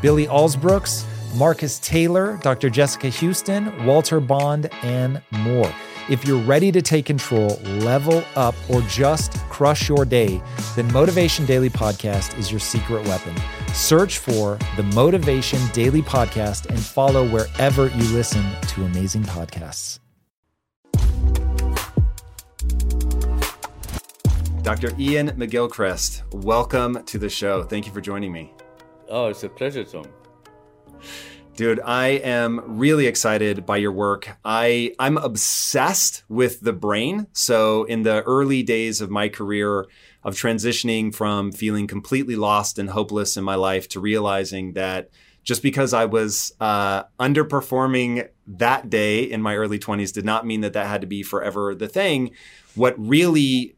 Billy Alsbrooks, Marcus Taylor, Dr. Jessica Houston, Walter Bond, and more. If you're ready to take control, level up, or just crush your day, then Motivation Daily Podcast is your secret weapon. Search for the Motivation Daily Podcast and follow wherever you listen to amazing podcasts. Dr. Iain McGilchrist, welcome to the show. Thank you for joining me. Oh, it's a pleasure, Tom. Dude, I am really excited by your work. I I'm obsessed with the brain. So in the early days of my career of transitioning from feeling completely lost and hopeless in my life to realizing that just because I was uh, underperforming that day in my early 20s did not mean that that had to be forever the thing. What really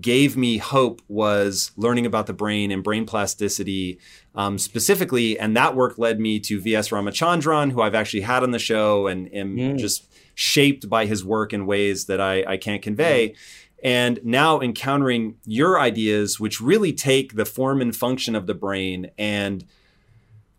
gave me hope was learning about the brain and brain plasticity um, specifically. And that work led me to V.S. Ramachandran, who I've actually had on the show and am mm. just shaped by his work in ways that I, I can't convey. Mm. And now encountering your ideas, which really take the form and function of the brain and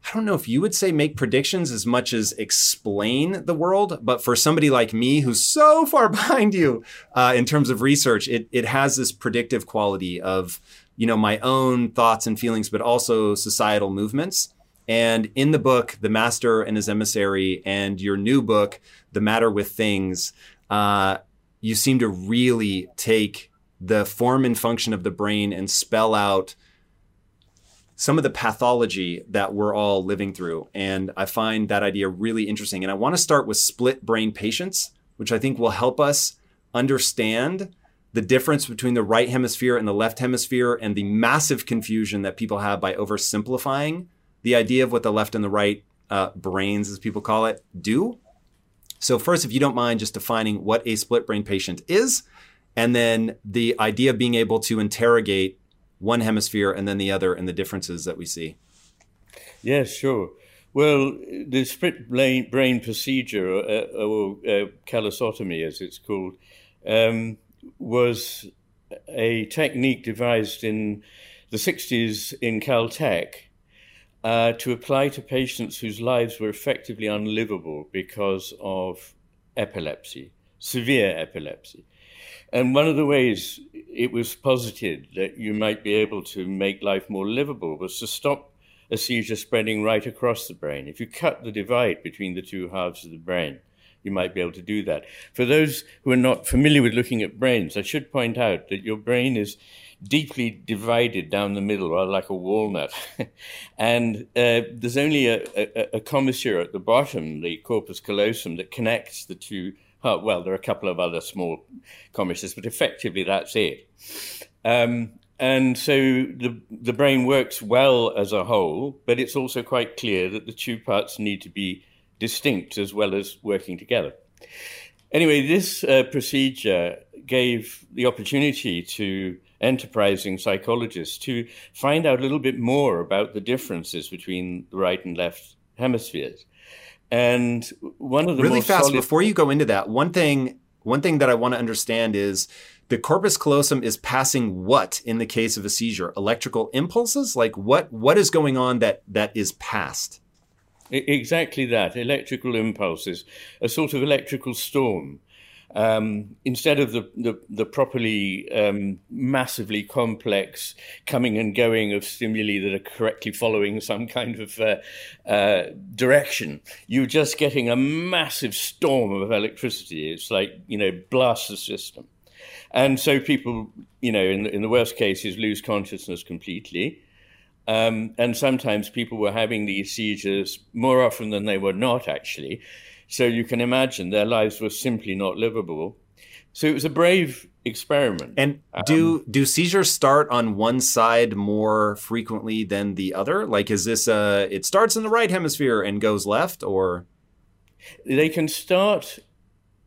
I don't know if you would say make predictions as much as explain the world, but for somebody like me who's so far behind you uh, in terms of research, it, it has this predictive quality of you know my own thoughts and feelings, but also societal movements. And in the book, The Master and His Emissary, and your new book, The Matter with Things, uh, you seem to really take the form and function of the brain and spell out some of the pathology that we're all living through. And I find that idea really interesting. And I want to start with split brain patients, which I think will help us understand the difference between the right hemisphere and the left hemisphere and the massive confusion that people have by oversimplifying the idea of what the left and the right uh, brains, as people call it, do. So, first, if you don't mind just defining what a split brain patient is, and then the idea of being able to interrogate one hemisphere and then the other and the differences that we see? Yes, sure. Well, the split brain, procedure, or, uh, or uh, callosotomy as it's called, um, was a technique devised in the 60s in Caltech uh, to apply to patients whose lives were effectively unlivable because of epilepsy, severe epilepsy. And one of the ways it was posited that you might be able to make life more livable was to stop a seizure spreading right across the brain. If you cut the divide between the two halves of the brain, you might be able to do that. For those who are not familiar with looking at brains, I should point out that your brain is deeply divided down the middle, rather like a walnut. and uh, there's only a, a, a commissure at the bottom, the corpus callosum, that connects the two Oh, well, there are a couple of other small commissures, but effectively that's it. Um, and so the, the brain works well as a whole, but it's also quite clear that the two parts need to be distinct as well as working together. Anyway, this uh, procedure gave the opportunity to enterprising psychologists to find out a little bit more about the differences between the right and left hemispheres. And one of the really fast solid- before you go into that, one thing one thing that I want to understand is the corpus callosum is passing what in the case of a seizure? Electrical impulses? Like what what is going on that that is passed? Exactly that. Electrical impulses, a sort of electrical storm. Um, instead of the, the, the properly um, massively complex coming and going of stimuli that are correctly following some kind of uh, uh, direction, you're just getting a massive storm of electricity. It's like, you know, blast the system. And so people, you know, in, in the worst cases, lose consciousness completely. Um, and sometimes people were having these seizures more often than they were not, actually. So you can imagine their lives were simply not livable. So it was a brave experiment. And do um, do seizures start on one side more frequently than the other? Like, is this a it starts in the right hemisphere and goes left, or they can start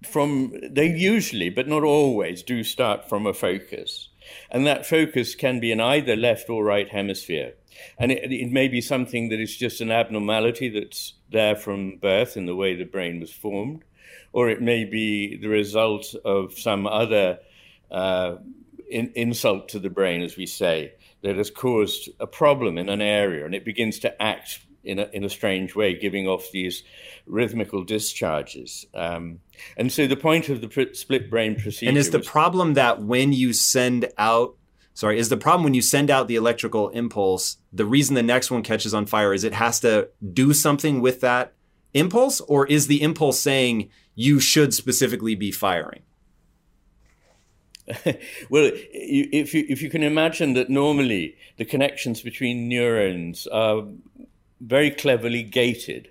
from they usually, but not always, do start from a focus, and that focus can be in either left or right hemisphere. And it, it, may be something that is just an abnormality that's there from birth in the way the brain was formed, or it may be the result of some other uh, in, insult to the brain, as we say, that has caused a problem in an area and it begins to act in a, in a strange way, giving off these rhythmical discharges. Um, and so the point of the split brain procedure. And is the was, problem that when you send out sorry, is the problem when you send out the electrical impulse, the reason the next one catches on fire is it has to do something with that impulse, or is the impulse saying you should specifically be firing? well, if you, if you can imagine that normally the connections between neurons are very cleverly gated.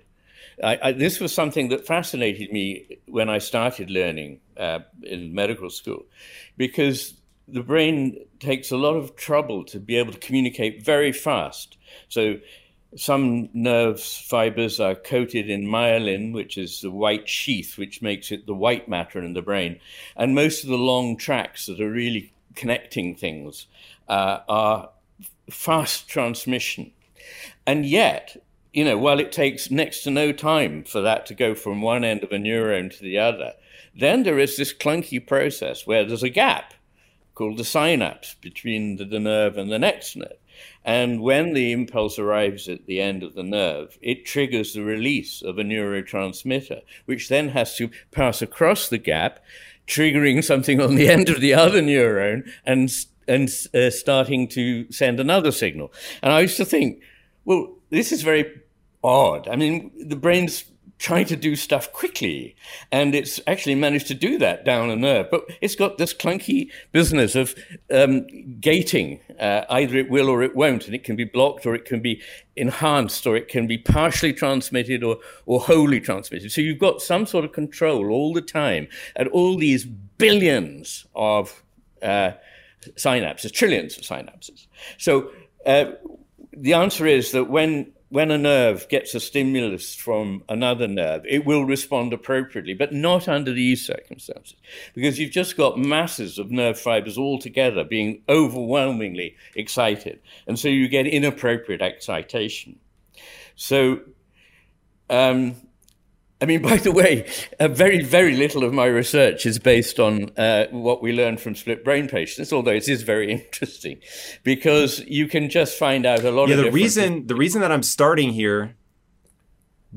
I, I, this was something that fascinated me when I started learning uh, in medical school, because the brain takes a lot of trouble to be able to communicate very fast. So some nerve fibers are coated in myelin, which is the white sheath, which makes it the white matter in the brain. And most of the long tracks that are really connecting things uh, are fast transmission. And yet, you know, while it takes next to no time for that to go from one end of a neuron to the other, then there is this clunky process where there's a gap called the synapse between the, the nerve and the next nerve. And when the impulse arrives at the end of the nerve, it triggers the release of a neurotransmitter, which then has to pass across the gap, triggering something on the end of the other neuron and, and uh, starting to send another signal. And I used to think, well, this is very odd. I mean, the brain's trying to do stuff quickly. And it's actually managed to do that down a nerve. But it's got this clunky business of um, gating. Uh, either it will or it won't. And it can be blocked or it can be enhanced or it can be partially transmitted or, or wholly transmitted. So you've got some sort of control all the time at all these billions of uh, synapses, trillions of synapses. So uh, the answer is that when when a nerve gets a stimulus from another nerve, it will respond appropriately, but not under these circumstances, because you've just got masses of nerve fibers all together being overwhelmingly excited. And so you get inappropriate excitation. So, um, I mean, by the way, uh, very, very little of my research is based on uh, what we learned from split brain patients, although it is very interesting because you can just find out a lot yeah, of the reason the reason that I'm starting here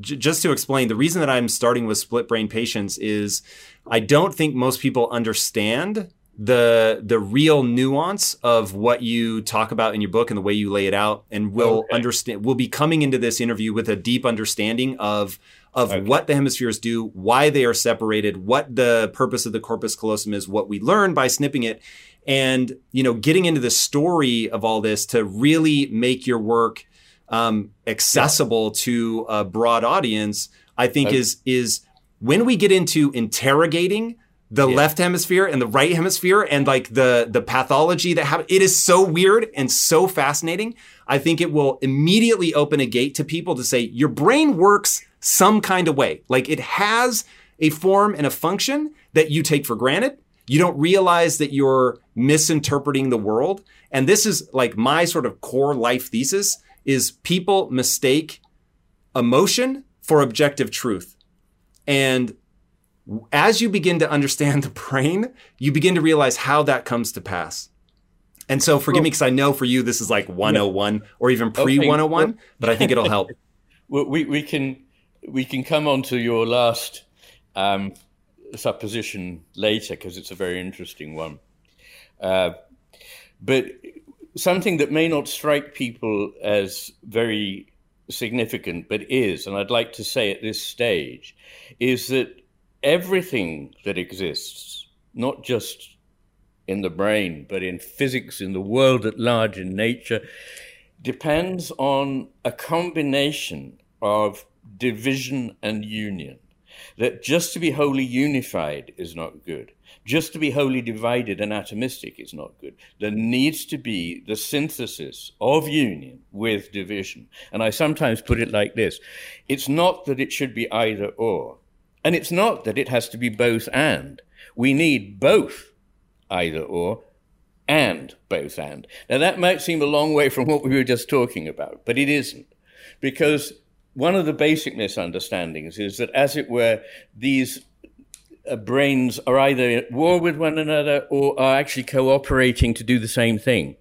j- just to explain the reason that I'm starting with split brain patients is I don't think most people understand the the real nuance of what you talk about in your book and the way you lay it out and will okay. understand will be coming into this interview with a deep understanding of of okay. what the hemispheres do, why they are separated, what the purpose of the corpus callosum is, what we learn by snipping it, and you know, getting into the story of all this to really make your work um, accessible yeah. to a broad audience. I think okay. is is when we get into interrogating the yeah. left hemisphere and the right hemisphere and like the the pathology that happens. It is so weird and so fascinating. I think it will immediately open a gate to people to say your brain works some kind of way. Like it has a form and a function that you take for granted. You don't realize that you're misinterpreting the world. And this is like my sort of core life thesis is people mistake emotion for objective truth. And as you begin to understand the brain, you begin to realize how that comes to pass. And so forgive me because I know for you this is like 101 or even pre 101, but I think it'll help. we, we can we can come on to your last um, supposition later because it's a very interesting one. Uh, but something that may not strike people as very significant, but is, and I'd like to say at this stage, is that everything that exists, not just in the brain, but in physics, in the world at large, in nature, depends on a combination of division and union. That just to be wholly unified is not good. Just to be wholly divided and atomistic is not good. There needs to be the synthesis of union with division. And I sometimes put it like this it's not that it should be either or, and it's not that it has to be both and. We need both either or and both and. Now, that might seem a long way from what we were just talking about, but it isn't. Because one of the basic misunderstandings is that, as it were, these uh, brains are either at war with one another or are actually cooperating to do the same thing.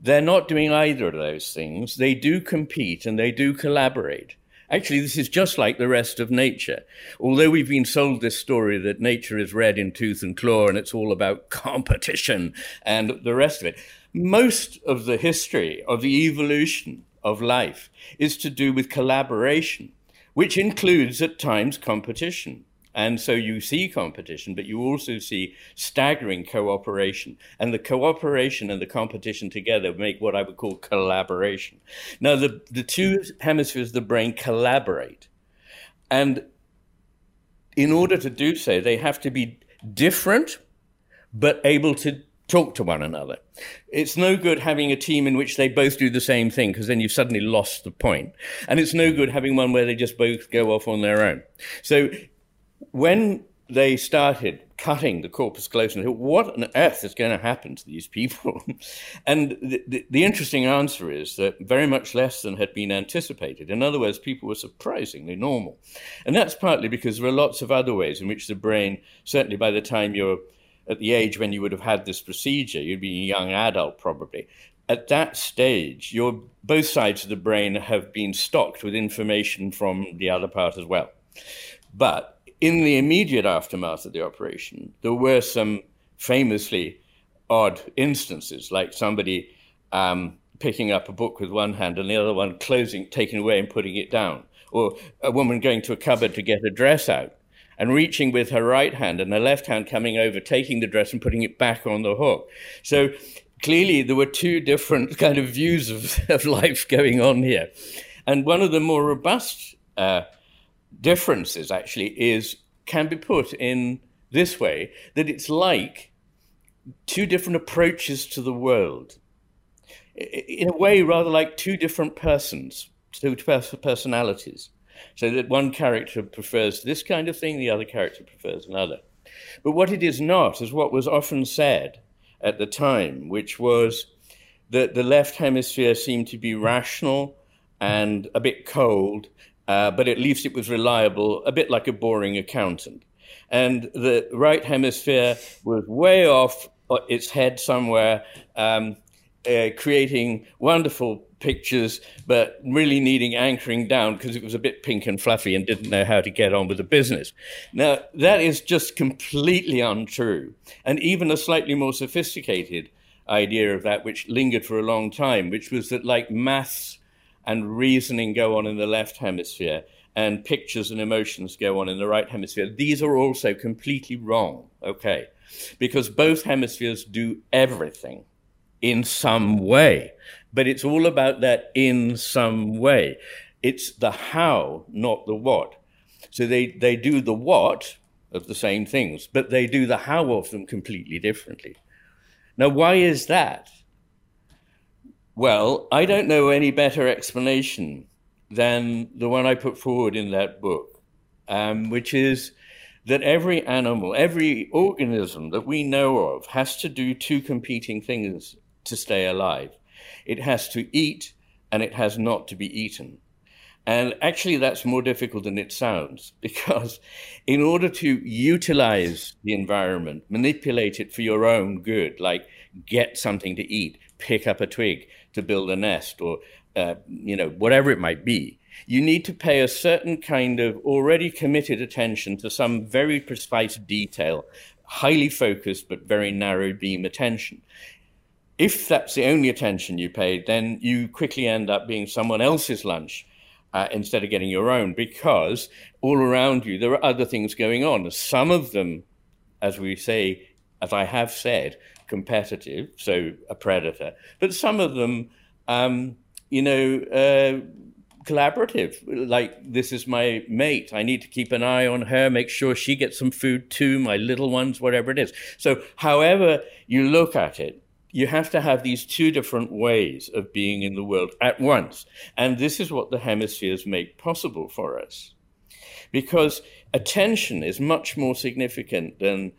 They're not doing either of those things. They do compete and they do collaborate. Actually, this is just like the rest of nature. Although we've been sold this story that nature is red in tooth and claw and it's all about competition and the rest of it, most of the history of the evolution of life is to do with collaboration, which includes at times competition. And so you see competition, but you also see staggering cooperation. And the cooperation and the competition together make what I would call collaboration. Now, the, the two hemispheres of the brain collaborate. And in order to do so, they have to be different, but able to talk to one another. It's no good having a team in which they both do the same thing because then you've suddenly lost the point. And it's no good having one where they just both go off on their own. So when they started cutting the corpus callosum, what on earth is going to happen to these people? and the, the, the, interesting answer is that very much less than had been anticipated. In other words, people were surprisingly normal. And that's partly because there are lots of other ways in which the brain, certainly by the time you're at the age when you would have had this procedure, you'd be a young adult probably. At that stage, your both sides of the brain have been stocked with information from the other part as well. But in the immediate aftermath of the operation, there were some famously odd instances, like somebody um, picking up a book with one hand and the other one closing, taking away and putting it down, or a woman going to a cupboard to get a dress out and reaching with her right hand and her left hand coming over, taking the dress and putting it back on the hook. So clearly there were two different kind of views of, of life going on here. And one of the more robust uh, differences actually is can be put in this way that it's like two different approaches to the world in a way rather like two different persons two personalities so that one character prefers this kind of thing the other character prefers another but what it is not is what was often said at the time which was that the left hemisphere seemed to be rational and a bit cold uh, but at least it was reliable, a bit like a boring accountant. And the right hemisphere was way off uh, its head somewhere, um, uh, creating wonderful pictures, but really needing anchoring down because it was a bit pink and fluffy and didn't know how to get on with the business. Now, that is just completely untrue. And even a slightly more sophisticated idea of that, which lingered for a long time, which was that, like maths and reasoning go on in the left hemisphere and pictures and emotions go on in the right hemisphere. These are also completely wrong, okay? Because both hemispheres do everything in some way, but it's all about that in some way. It's the how, not the what. So they, they do the what of the same things, but they do the how of them completely differently. Now, why is that? Well, I don't know any better explanation than the one I put forward in that book, um, which is that every animal, every organism that we know of has to do two competing things to stay alive. It has to eat and it has not to be eaten. And actually, that's more difficult than it sounds because, in order to utilize the environment, manipulate it for your own good, like get something to eat, pick up a twig, to build a nest or uh, you know whatever it might be you need to pay a certain kind of already committed attention to some very precise detail, highly focused but very narrow beam attention. If that's the only attention you pay, then you quickly end up being someone else's lunch uh, instead of getting your own because all around you there are other things going on. Some of them, as we say, as I have said, competitive, so a predator, but some of them, um, you know, uh, collaborative. Like, this is my mate. I need to keep an eye on her, make sure she gets some food too, my little ones, whatever it is. So, however you look at it, you have to have these two different ways of being in the world at once. And this is what the hemispheres make possible for us. Because attention is much more significant than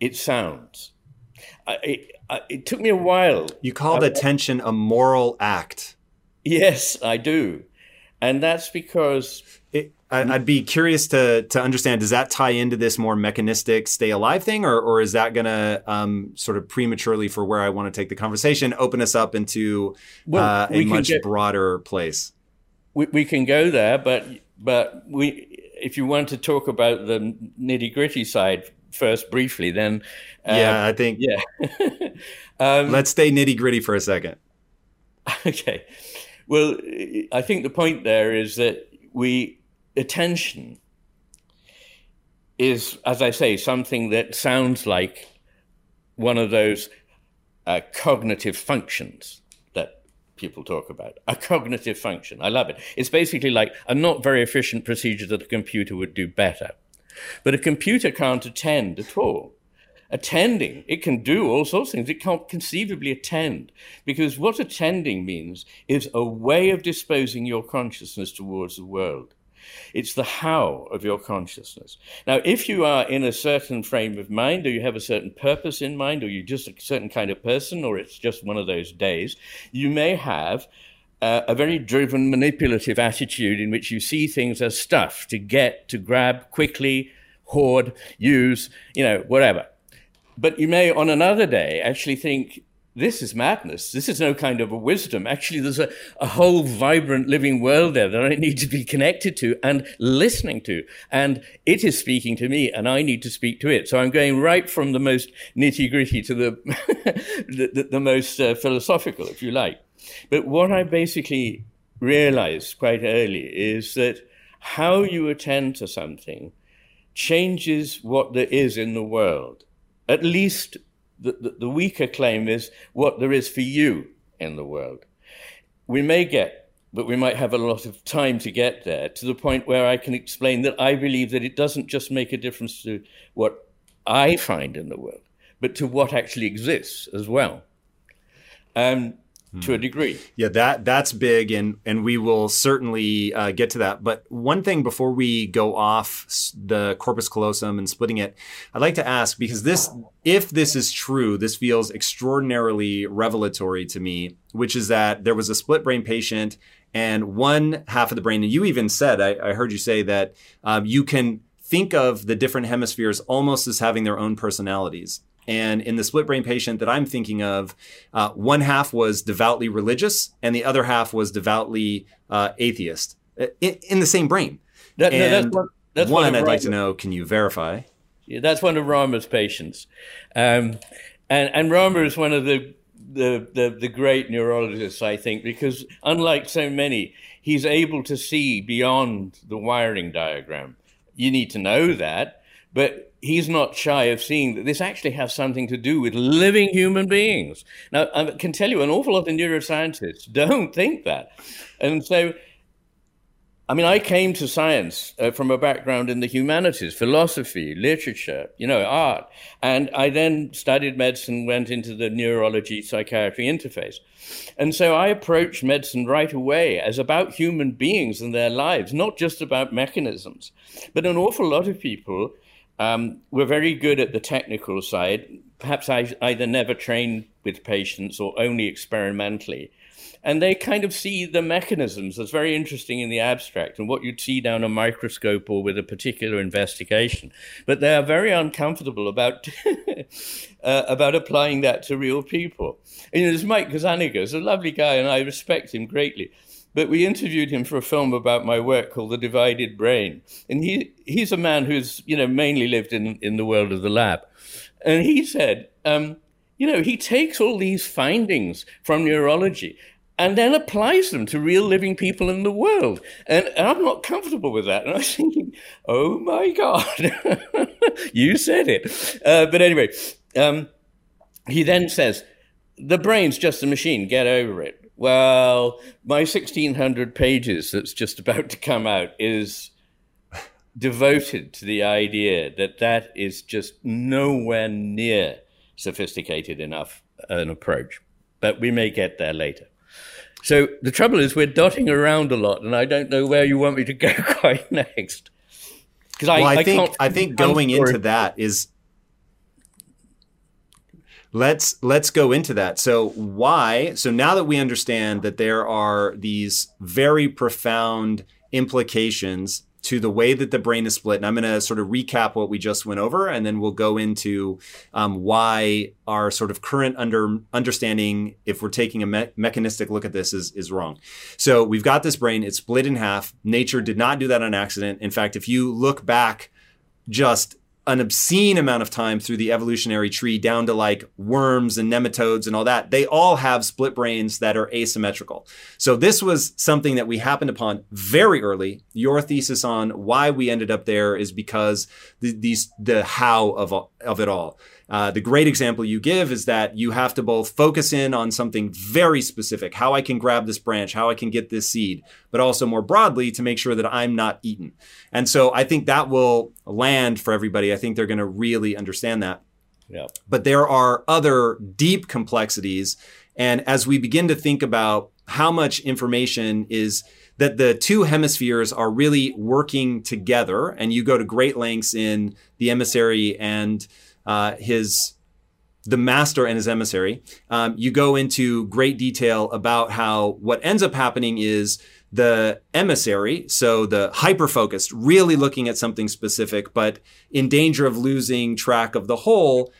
it sounds. I, it, I, it took me a while. You called I, attention a moral act. Yes, I do and that's because it, I'd be curious to to understand. Does that tie into this more mechanistic stay alive thing, or or is that going to um, sort of prematurely for where I want to take the conversation open us up into well, uh, a much get, broader place? We, we can go there, but but we if you want to talk about the nitty gritty side first briefly, then uh, yeah, I think yeah. um, Let's stay nitty gritty for a second. Okay. Well, I think the point there is that we attention is, as I say, something that sounds like one of those uh, cognitive functions that people talk about. A cognitive function. I love it. It's basically like a not very efficient procedure that a computer would do better. But a computer can't attend at all attending. It can do all sorts of things. It can't conceivably attend because what attending means is a way of disposing your consciousness towards the world. It's the how of your consciousness. Now, if you are in a certain frame of mind, or you have a certain purpose in mind, or you're just a certain kind of person, or it's just one of those days, you may have uh, a very driven, manipulative attitude in which you see things as stuff to get, to grab quickly, hoard, use, you know, whatever. But you may, on another day, actually think, this is madness. This is no kind of a wisdom. Actually, there's a, a whole vibrant living world there that I need to be connected to and listening to. And it is speaking to me and I need to speak to it. So I'm going right from the most nitty gritty to the, the, the, the, most uh, philosophical, if you like. But what I basically realized quite early is that how you attend to something changes what there is in the world at least the, the, the weaker claim is what there is for you in the world. We may get, but we might have a lot of time to get there to the point where I can explain that I believe that it doesn't just make a difference to what I find in the world, but to what actually exists as well. Um, to a degree. Yeah, that that's big, and and we will certainly uh, get to that. But one thing before we go off the corpus callosum and splitting it, I'd like to ask because this, if this is true, this feels extraordinarily revelatory to me. Which is that there was a split brain patient, and one half of the brain, and you even said, I, I heard you say that um, you can think of the different hemispheres almost as having their own personalities. And in the split brain patient that I'm thinking of, uh, one half was devoutly religious and the other half was devoutly uh, atheist uh, in, in, the same brain. That, and that's one, that's one, one I'd like to know can you verify? Yeah, that's one of Rama's patients. Um, and, and Rama is one of the, the, the, the great neurologists, I think, because unlike so many, he's able to see beyond the wiring diagram. You need to know that, but he's not shy of seeing that this actually has something to do with living human beings. Now, I can tell you an awful lot of neuroscientists don't think that. And so, I mean, I came to science uh, from a background in the humanities, philosophy, literature, you know, art. And I then studied medicine, went into the neurology psychiatry interface. And so I approached medicine right away as about human beings and their lives, not just about mechanisms. But an awful lot of people um, we're very good at the technical side. Perhaps I either never trained with patients or only experimentally. And they kind of see the mechanisms that's very interesting in the abstract and what you'd see down a microscope or with a particular investigation. But they are very uncomfortable about, uh, about applying that to real people. And you know, there's Mike Gazzaniga, a lovely guy, and I respect him greatly. But we interviewed him for a film about my work called The Divided Brain. And he, he's a man who's, you know, mainly lived in, in the world of the lab. And he said, um, you know, he takes all these findings from neurology and then applies them to real living people in the world. And, and I'm not comfortable with that. And I was thinking, oh my God, you said it. Uh, but anyway, um, he then says, the brain's just a machine, get over it. Well, my 1600 pages that's just about to come out is devoted to the idea that that is just nowhere near sophisticated enough an approach. But we may get there later. So the trouble is, we're dotting around a lot, and I don't know where you want me to go quite next. Because I, well, I, I, think I think going into that is let's let's go into that. So why so now that we understand that there are these very profound implications to the way that the brain is split and i'm going to sort of recap what we just went over and then we'll go into um, why our sort of current under understanding if we're taking a me- mechanistic look at this is, is wrong. So we've got this brain it's split in half. Nature did not do that on accident. In fact if you look back just an obscene amount of time through the evolutionary tree down to like worms and nematodes and all that. They all have split brains that are asymmetrical. So this was something that we happened upon very early. Your thesis on why we ended up there is because the, these the how of of it all. Uh, the great example you give is that you have to both focus in on something very specific, how I can grab this branch, how I can get this seed, but also more broadly to make sure that I'm not eaten. And so I think that will land for everybody. I think they're going to really understand that. Yeah. But there are other deep complexities. And as we begin to think about how much information is that the two hemispheres are really working together, and you go to great lengths in the emissary and uh, his the master and his emissary. Um, you go into great detail about how what ends up happening is the emissary, so the hyper focused, really looking at something specific, but in danger of losing track of the whole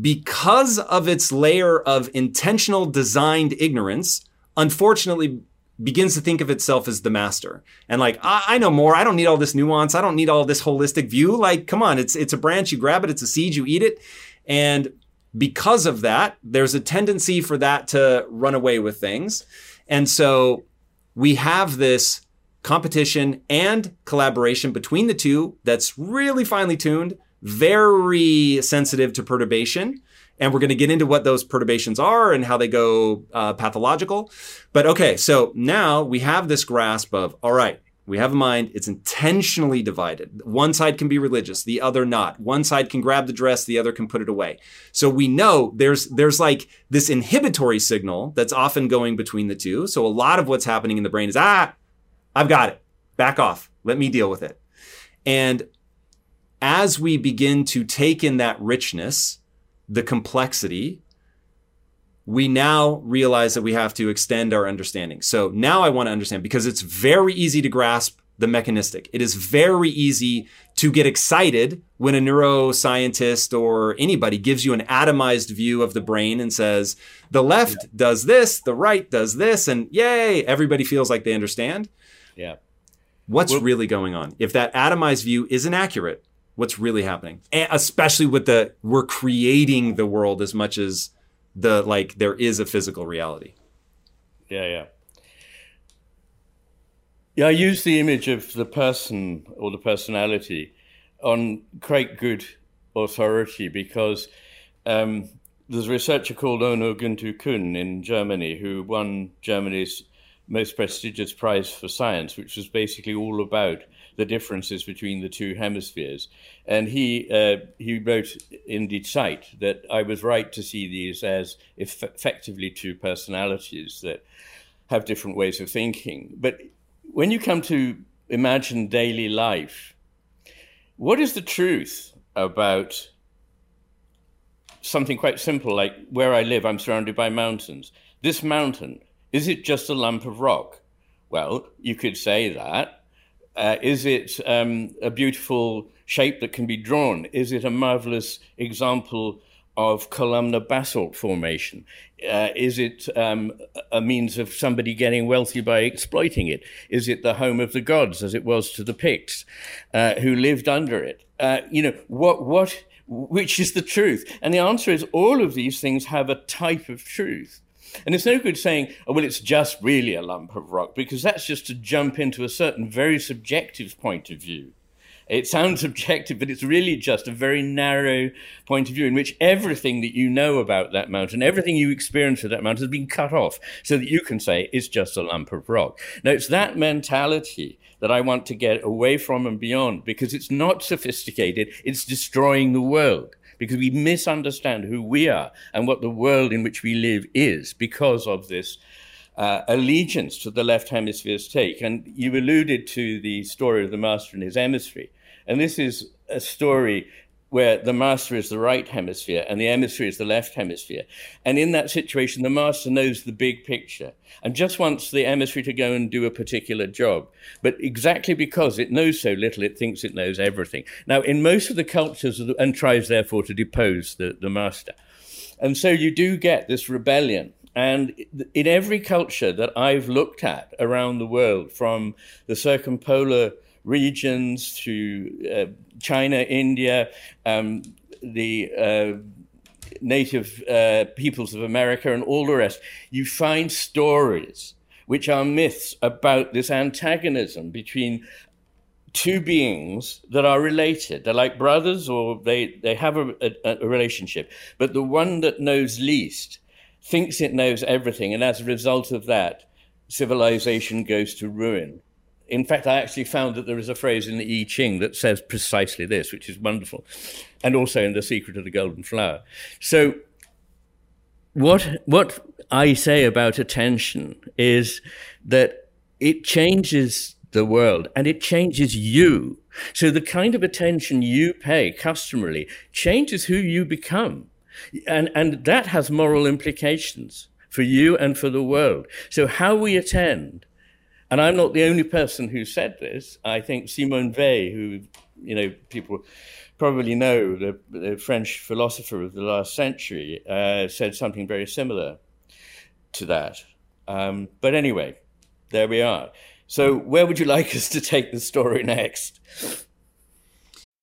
because of its layer of intentional designed ignorance, unfortunately begins to think of itself as the master. And like I, I, know more. I don't need all this nuance. I don't need all this holistic view. Like come on it's it's a branch you grab it. It's a seed. You eat it. And because of that there's a tendency for that to run away with things. And so we have this competition and collaboration between the two that's really finely tuned very sensitive to perturbation and we're going to get into what those perturbations are and how they go uh, pathological. But okay, so now we have this grasp of, all right, we have a mind, it's intentionally divided. One side can be religious, the other not. One side can grab the dress, the other can put it away. So we know there's there's like this inhibitory signal that's often going between the two. So a lot of what's happening in the brain is ah, I've got it. Back off. Let me deal with it. And as we begin to take in that richness, the complexity, we now realize that we have to extend our understanding. So now I want to understand because it's very easy to grasp the mechanistic. It is very easy to get excited when a neuroscientist or anybody gives you an atomized view of the brain and says, the left yeah. does this, the right does this, and yay, everybody feels like they understand. Yeah. What's well, really going on? If that atomized view isn't accurate, what's really happening, and especially with the we're creating the world as much as the like there is a physical reality. Yeah, yeah. Yeah, I use the image of the person or the personality on quite good authority because um, there's a researcher called Onur Güntürkün in Germany who won Germany's most prestigious prize for science, which was basically all about the differences between the two hemispheres. And he uh, he wrote in Die Zeit that I was right to see these as eff- effectively two personalities that have different ways of thinking. But when you come to imagine daily life, what is the truth about something quite simple like where I live, I'm surrounded by mountains. This mountain, is it just a lump of rock? Well, you could say that, uh, is it um, a beautiful shape that can be drawn? Is it a marvelous example of columnar basalt formation? Uh, is it um, a means of somebody getting wealthy by exploiting it? Is it the home of the gods, as it was to the Picts, uh, who lived under it? Uh, you know, what, what, which is the truth? And the answer is all of these things have a type of truth. And it's no good saying, oh, well, it's just really a lump of rock, because that's just to jump into a certain very subjective point of view. It sounds objective, but it's really just a very narrow point of view in which everything that you know about that mountain, everything you experience of that mountain has been cut off so that you can say it's just a lump of rock. Now, it's that mentality that I want to get away from and beyond because it's not sophisticated, it's destroying the world because we misunderstand who we are and what the world in which we live is because of this uh, allegiance to the left hemisphere's take. And you alluded to the story of the master and his emissary. And this is a story where the master is the right hemisphere and the emissary is the left hemisphere. And in that situation, the master knows the big picture and just wants the emissary to go and do a particular job. But exactly because it knows so little, it thinks it knows everything. Now, in most of the cultures, and tries therefore to depose the, the master. And so you do get this rebellion. And in every culture that I've looked at around the world, from the circumpolar regions to uh, China, India, um, the uh, native uh, peoples of America, and all the rest, you find stories which are myths about this antagonism between two beings that are related. They're like brothers or they, they have a, a, a relationship. But the one that knows least thinks it knows everything. And as a result of that, civilization goes to ruin. In fact, I actually found that there is a phrase in the I Ching that says precisely this, which is wonderful, and also in The Secret of the Golden Flower. So, what, what I say about attention is that it changes the world and it changes you. So, the kind of attention you pay customarily changes who you become. And, and that has moral implications for you and for the world. So, how we attend and I'm not the only person who said this. I think Simone Weil, who, you know, people probably know, the, the French philosopher of the last century, uh, said something very similar to that. Um, but anyway, there we are. So, where would you like us to take the story next?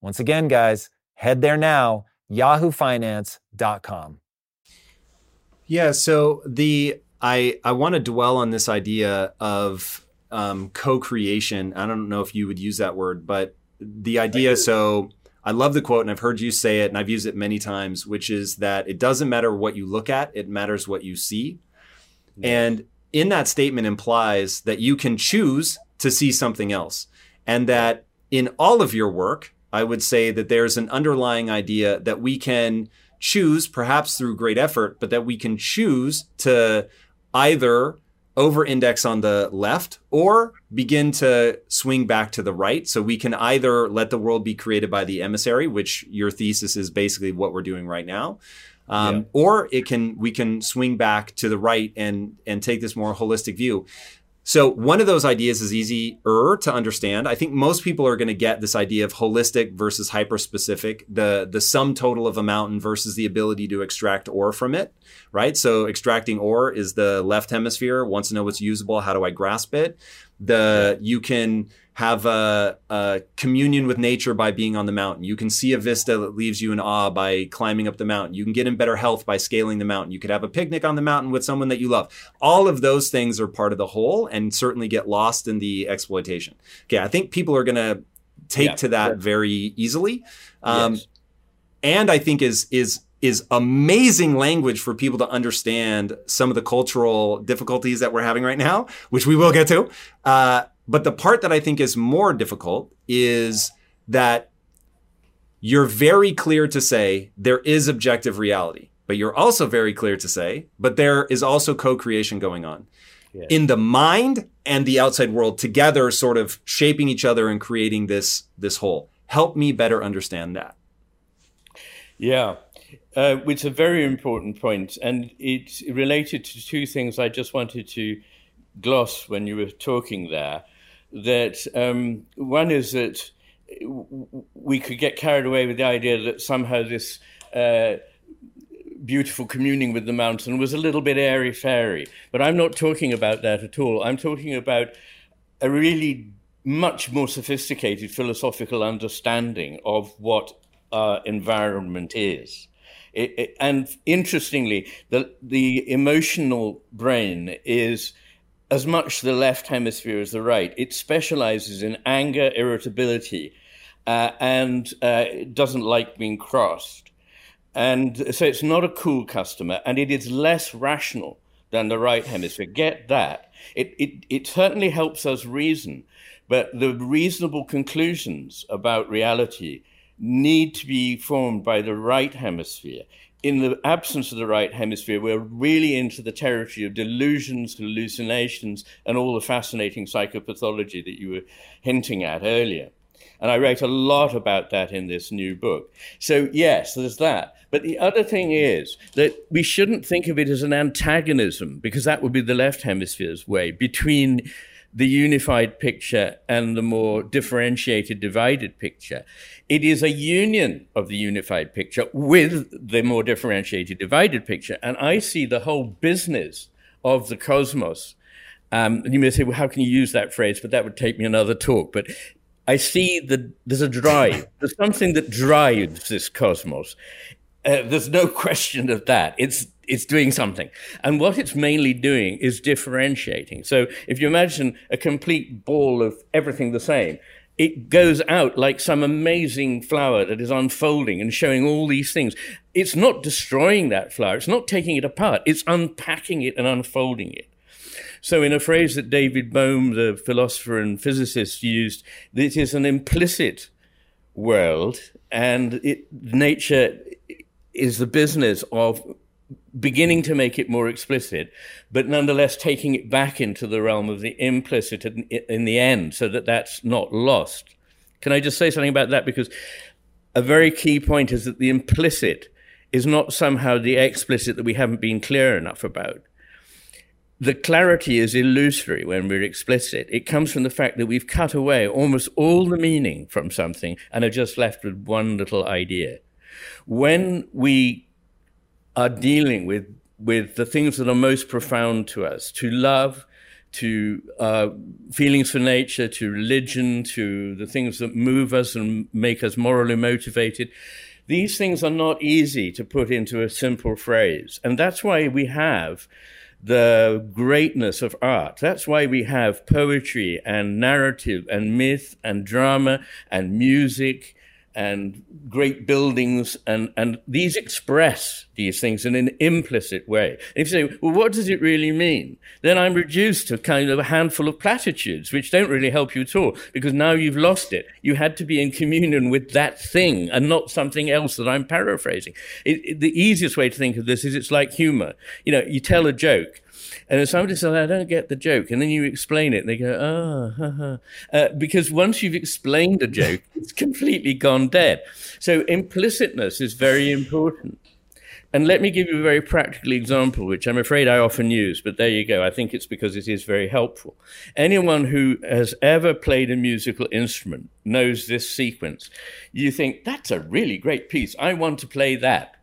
Once again, guys, head there now, yahoofinance.com. Yeah, so the I I want to dwell on this idea of um, co-creation. I don't know if you would use that word, but the idea. So I love the quote, and I've heard you say it, and I've used it many times, which is that it doesn't matter what you look at; it matters what you see. And in that statement implies that you can choose to see something else, and that in all of your work, I would say that there's an underlying idea that we can choose, perhaps through great effort, but that we can choose to either over index on the left or begin to swing back to the right. So we can either let the world be created by the emissary, which your thesis is basically what we're doing right now. Um, yeah. Or it can we can swing back to the right and and take this more holistic view. So one of those ideas is easier to understand. I think most people are going to get this idea of holistic versus hyper-specific, the the sum total of a mountain versus the ability to extract ore from it, right? So extracting ore is the left hemisphere wants to know what's usable, how do I grasp it? The you can have a, a, communion with nature by being on the mountain. You can see a vista that leaves you in awe by climbing up the mountain. You can get in better health by scaling the mountain. You could have a picnic on the mountain with someone that you love. All of those things are part of the whole and certainly get lost in the exploitation. Okay, I think people are going to take yeah, to that sure. very easily. Um, yes. And I think is is is amazing language for people to understand some of the cultural difficulties that we're having right now, which we will get to. Uh, but the part that I think is more difficult is that you're very clear to say there is objective reality, but you're also very clear to say, but there is also co-creation going on. Yeah. In the mind and the outside world together, sort of shaping each other and creating this this whole. Help me better understand that. Yeah, uh, it's a very important point, and it's related to two things I just wanted to gloss when you were talking there that um, one is that we could get carried away with the idea that somehow this uh, beautiful communing with the mountain was a little bit airy fairy. But I'm not talking about that at all. I'm talking about a really much more sophisticated philosophical understanding of what our environment is. It, it, and interestingly, the, the emotional brain is as much the left hemisphere as the right. It specializes in anger, irritability, uh, and uh, doesn't like being crossed. And so it's not a cool customer, and it is less rational than the right hemisphere. Get that. It, it, it certainly helps us reason, but the reasonable conclusions about reality need to be formed by the right hemisphere. In the absence of the right hemisphere, we're really into the territory of delusions, hallucinations, and all the fascinating psychopathology that you were hinting at earlier. And I write a lot about that in this new book. So, yes, there's that. But the other thing is that we shouldn't think of it as an antagonism, because that would be the left hemisphere's way, between the unified picture and the more differentiated, divided picture. It is a union of the unified picture with the more differentiated, divided picture. And I see the whole business of the cosmos. Um, and you may say, well, how can you use that phrase? But that would take me another talk. But I see that there's a drive. There's something that drives this cosmos. Uh, there's no question of that. It's it's doing something, and what it's mainly doing is differentiating. So if you imagine a complete ball of everything the same, it goes out like some amazing flower that is unfolding and showing all these things. It's not destroying that flower. It's not taking it apart. It's unpacking it and unfolding it. So, in a phrase that David Bohm, the philosopher and physicist, used, it is an implicit world, and it, nature is the business of beginning to make it more explicit, but nonetheless taking it back into the realm of the implicit in, in the end, so that that's not lost. Can I just say something about that? Because a very key point is that the implicit is not somehow the explicit that we haven't been clear enough about the clarity is illusory when we're explicit. It comes from the fact that we've cut away almost all the meaning from something and are just left with one little idea. When we are dealing with, with the things that are most profound to us, to love, to uh, feelings for nature, to religion, to the things that move us and make us morally motivated, these things are not easy to put into a simple phrase. And that's why we have the greatness of art. That's why we have poetry and narrative and myth and drama and music and great buildings, and, and these express these things in an implicit way. if you say, well, what does it really mean? Then I'm reduced to kind of a handful of platitudes, which don't really help you at all, because now you've lost it. You had to be in communion with that thing and not something else that I'm paraphrasing. It, it, the easiest way to think of this is it's like humor. You know, you tell a joke, and if somebody says, I don't get the joke, and then you explain it, they go, oh, uh, because once you've explained a joke, it's completely gone dead. So implicitness is very important. And let me give you a very practical example, which I'm afraid I often use, but there you go. I think it's because it is very helpful. Anyone who has ever played a musical instrument knows this sequence. You think, that's a really great piece. I want to play that.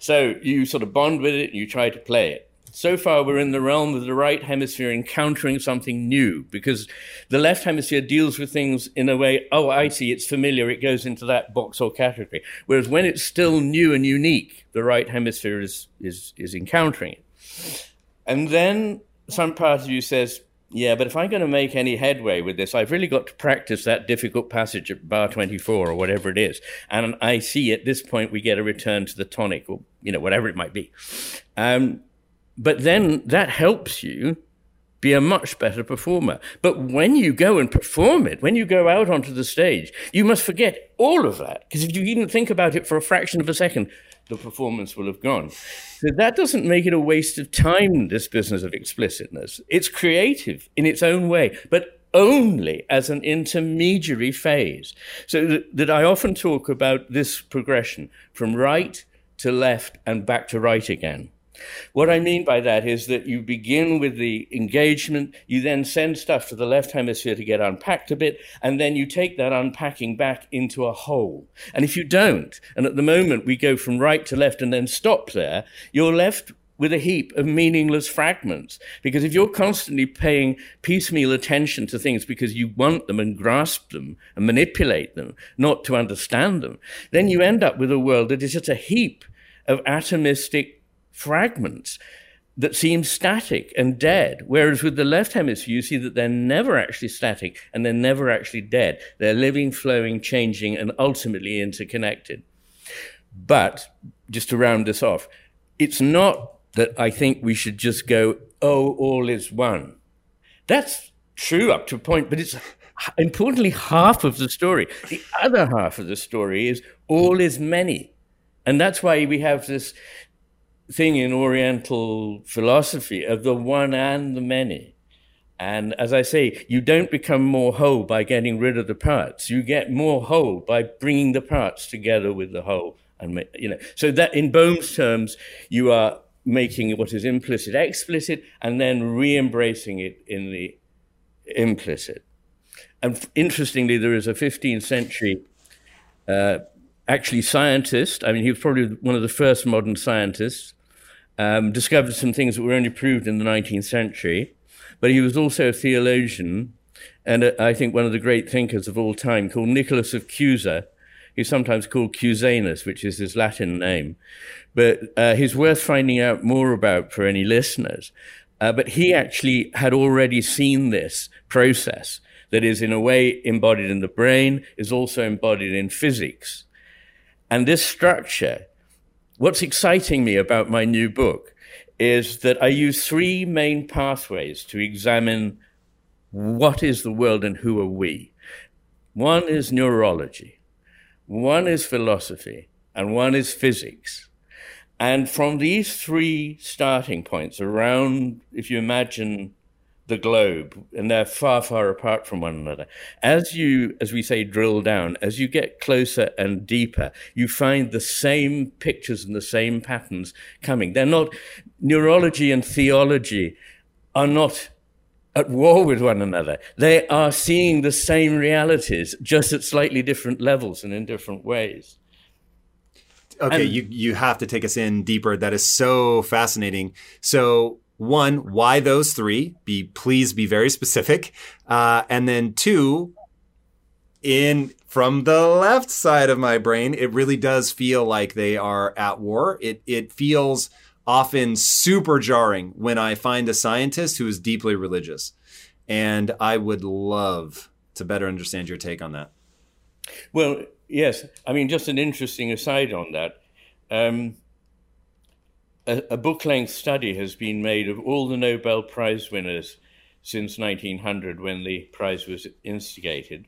So you sort of bond with it and you try to play it so far we're in the realm of the right hemisphere encountering something new because the left hemisphere deals with things in a way, oh, I see, it's familiar, it goes into that box or category. Whereas when it's still new and unique, the right hemisphere is, is, is encountering it. And then some part of you says, yeah, but if I'm going to make any headway with this, I've really got to practice that difficult passage at bar 24 or whatever it is. And I see at this point we get a return to the tonic or, you know, whatever it might be. Um, but then that helps you be a much better performer. But when you go and perform it, when you go out onto the stage, you must forget all of that. Because if you even think about it for a fraction of a second, the performance will have gone. So that doesn't make it a waste of time, this business of explicitness. It's creative in its own way, but only as an intermediary phase. So that, that I often talk about this progression from right to left and back to right again. What I mean by that is that you begin with the engagement, you then send stuff to the left hemisphere to get unpacked a bit, and then you take that unpacking back into a whole. And if you don't, and at the moment we go from right to left and then stop there, you're left with a heap of meaningless fragments. Because if you're constantly paying piecemeal attention to things because you want them and grasp them and manipulate them, not to understand them, then you end up with a world that is just a heap of atomistic fragments that seem static and dead. Whereas with the left hemisphere, you see that they're never actually static and they're never actually dead. They're living, flowing, changing, and ultimately interconnected. But just to round this off, it's not that I think we should just go, oh, all is one. That's true up to a point, but it's importantly half of the story. The other half of the story is all is many. And that's why we have this thing in Oriental philosophy of the one and the many. And as I say, you don't become more whole by getting rid of the parts. You get more whole by bringing the parts together with the whole. And you know, so that in Bohm's terms, you are making what is implicit explicit and then re-embracing it in the implicit. And interestingly, there is a 15th century, uh, actually scientist. I mean, he was probably one of the first modern scientists. Um, discovered some things that were only proved in the 19th century, but he was also a theologian and uh, I think one of the great thinkers of all time called Nicholas of Cusa, He's sometimes called Cusanus, which is his Latin name. But uh, he's worth finding out more about for any listeners. Uh, but he actually had already seen this process that is, in a way, embodied in the brain, is also embodied in physics. And this structure, what's exciting me about my new book is that I use three main pathways to examine what is the world and who are we. One is neurology. One is philosophy and one is physics. And from these three starting points around, if you imagine the globe, and they're far, far apart from one another. As you, as we say, drill down, as you get closer and deeper, you find the same pictures and the same patterns coming. They're not, neurology and theology are not at war with one another. They are seeing the same realities, just at slightly different levels and in different ways. Okay, and, you you have to take us in deeper. That is so fascinating. So one, why those three? Be please be very specific. Uh, and then two, in from the left side of my brain, it really does feel like they are at war. It it feels often super jarring when I find a scientist who is deeply religious. And I would love to better understand your take on that. Well, yes. I mean, just an interesting aside on that. Um, a, a book length study has been made of all the Nobel Prize winners since 1900 when the prize was instigated.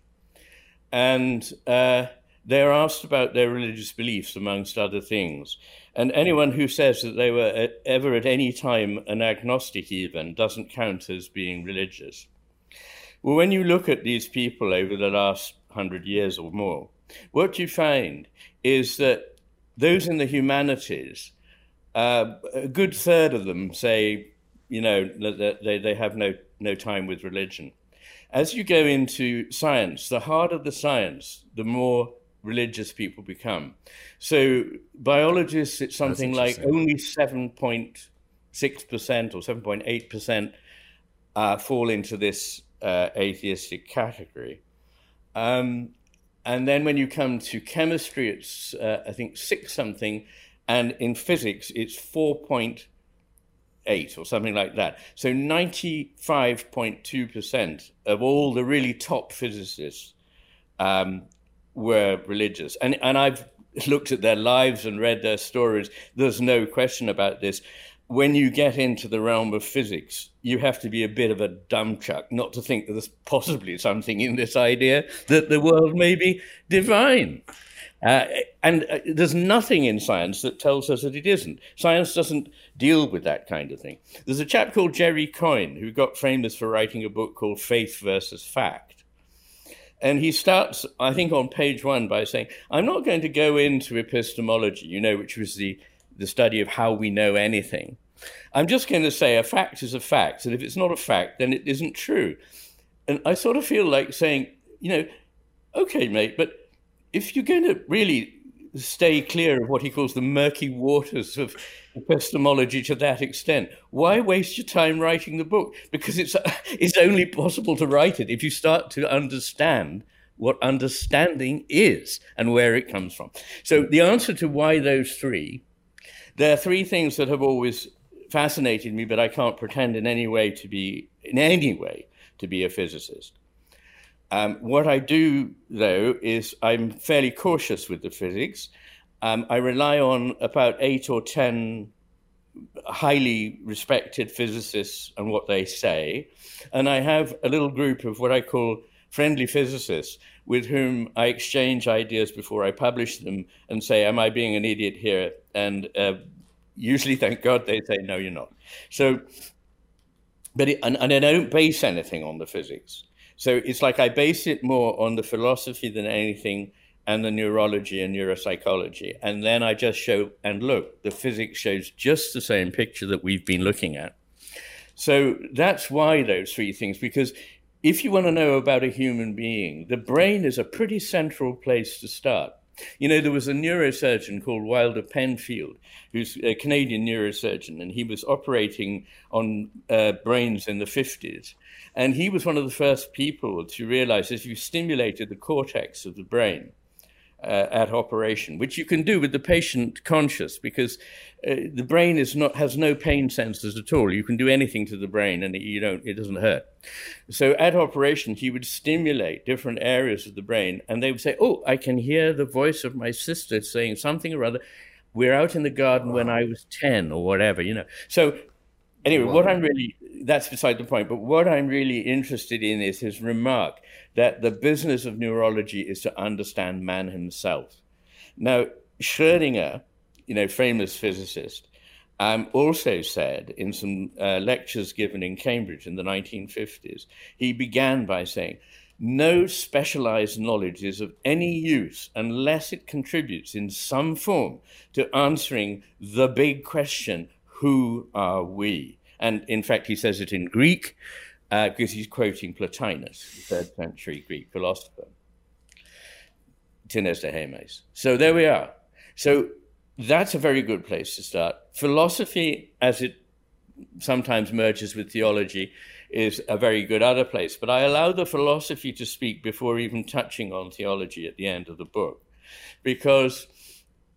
And uh, they're asked about their religious beliefs, amongst other things. And anyone who says that they were at, ever at any time an agnostic, even, doesn't count as being religious. Well, when you look at these people over the last hundred years or more, what you find is that those in the humanities, uh, a good third of them say, you know, that they, they have no, no time with religion. As you go into science, the harder the science, the more religious people become. So biologists, it's something like only 7.6% or 7.8% uh, fall into this uh, atheistic category. Um, and then when you come to chemistry, it's, uh, I think, six something. And in physics, it's 4.8 or something like that. So 95.2% of all the really top physicists um, were religious. And, and I've looked at their lives and read their stories. There's no question about this. When you get into the realm of physics, you have to be a bit of a dumb chuck not to think that there's possibly something in this idea that the world may be divine. Uh, and uh, there's nothing in science that tells us that it isn't. Science doesn't deal with that kind of thing. There's a chap called Jerry Coyne who got famous for writing a book called Faith versus Fact. And he starts, I think, on page one by saying, I'm not going to go into epistemology, you know, which was the, the study of how we know anything. I'm just going to say a fact is a fact, and if it's not a fact, then it isn't true. And I sort of feel like saying, you know, okay, mate, but if you're going to really stay clear of what he calls the murky waters of epistemology to that extent. Why waste your time writing the book? Because it's it's only possible to write it if you start to understand what understanding is and where it comes from. So the answer to why those three, there are three things that have always fascinated me, but I can't pretend in any way to be in any way to be a physicist. Um, what I do, though, is I'm fairly cautious with the physics. Um, I rely on about eight or ten highly respected physicists and what they say. And I have a little group of what I call friendly physicists with whom I exchange ideas before I publish them and say, Am I being an idiot here? And uh, usually, thank God, they say, No, you're not. So, but it, and, and I don't base anything on the physics. So it's like I base it more on the philosophy than anything and the neurology and neuropsychology. And then I just show, and look, the physics shows just the same picture that we've been looking at. So that's why those three things, because if you want to know about a human being, the brain is a pretty central place to start. You know, there was a neurosurgeon called Wilder Penfield, who's a Canadian neurosurgeon, and he was operating on uh, brains in the 50s. And he was one of the first people to realize if you stimulated the cortex of the brain, uh, at operation, which you can do with the patient conscious, because uh, the brain is not has no pain sensors at all. You can do anything to the brain, and it, you don't it doesn't hurt. So at operation, he would stimulate different areas of the brain, and they would say, "Oh, I can hear the voice of my sister saying something or other." We're out in the garden when I was ten, or whatever, you know. So anyway, what I'm really that's beside the point. But what I'm really interested in is his remark that the business of neurology is to understand man himself. Now, Schrödinger, you know, famous physicist, um, also said in some uh, lectures given in Cambridge in the 1950s, he began by saying, no specialized knowledge is of any use unless it contributes in some form to answering the big question who are we? And in fact, he says it in Greek uh, because he's quoting Plotinus, the third century Greek philosopher. Hemes. So there we are. So that's a very good place to start. Philosophy, as it sometimes merges with theology, is a very good other place. But I allow the philosophy to speak before even touching on theology at the end of the book, because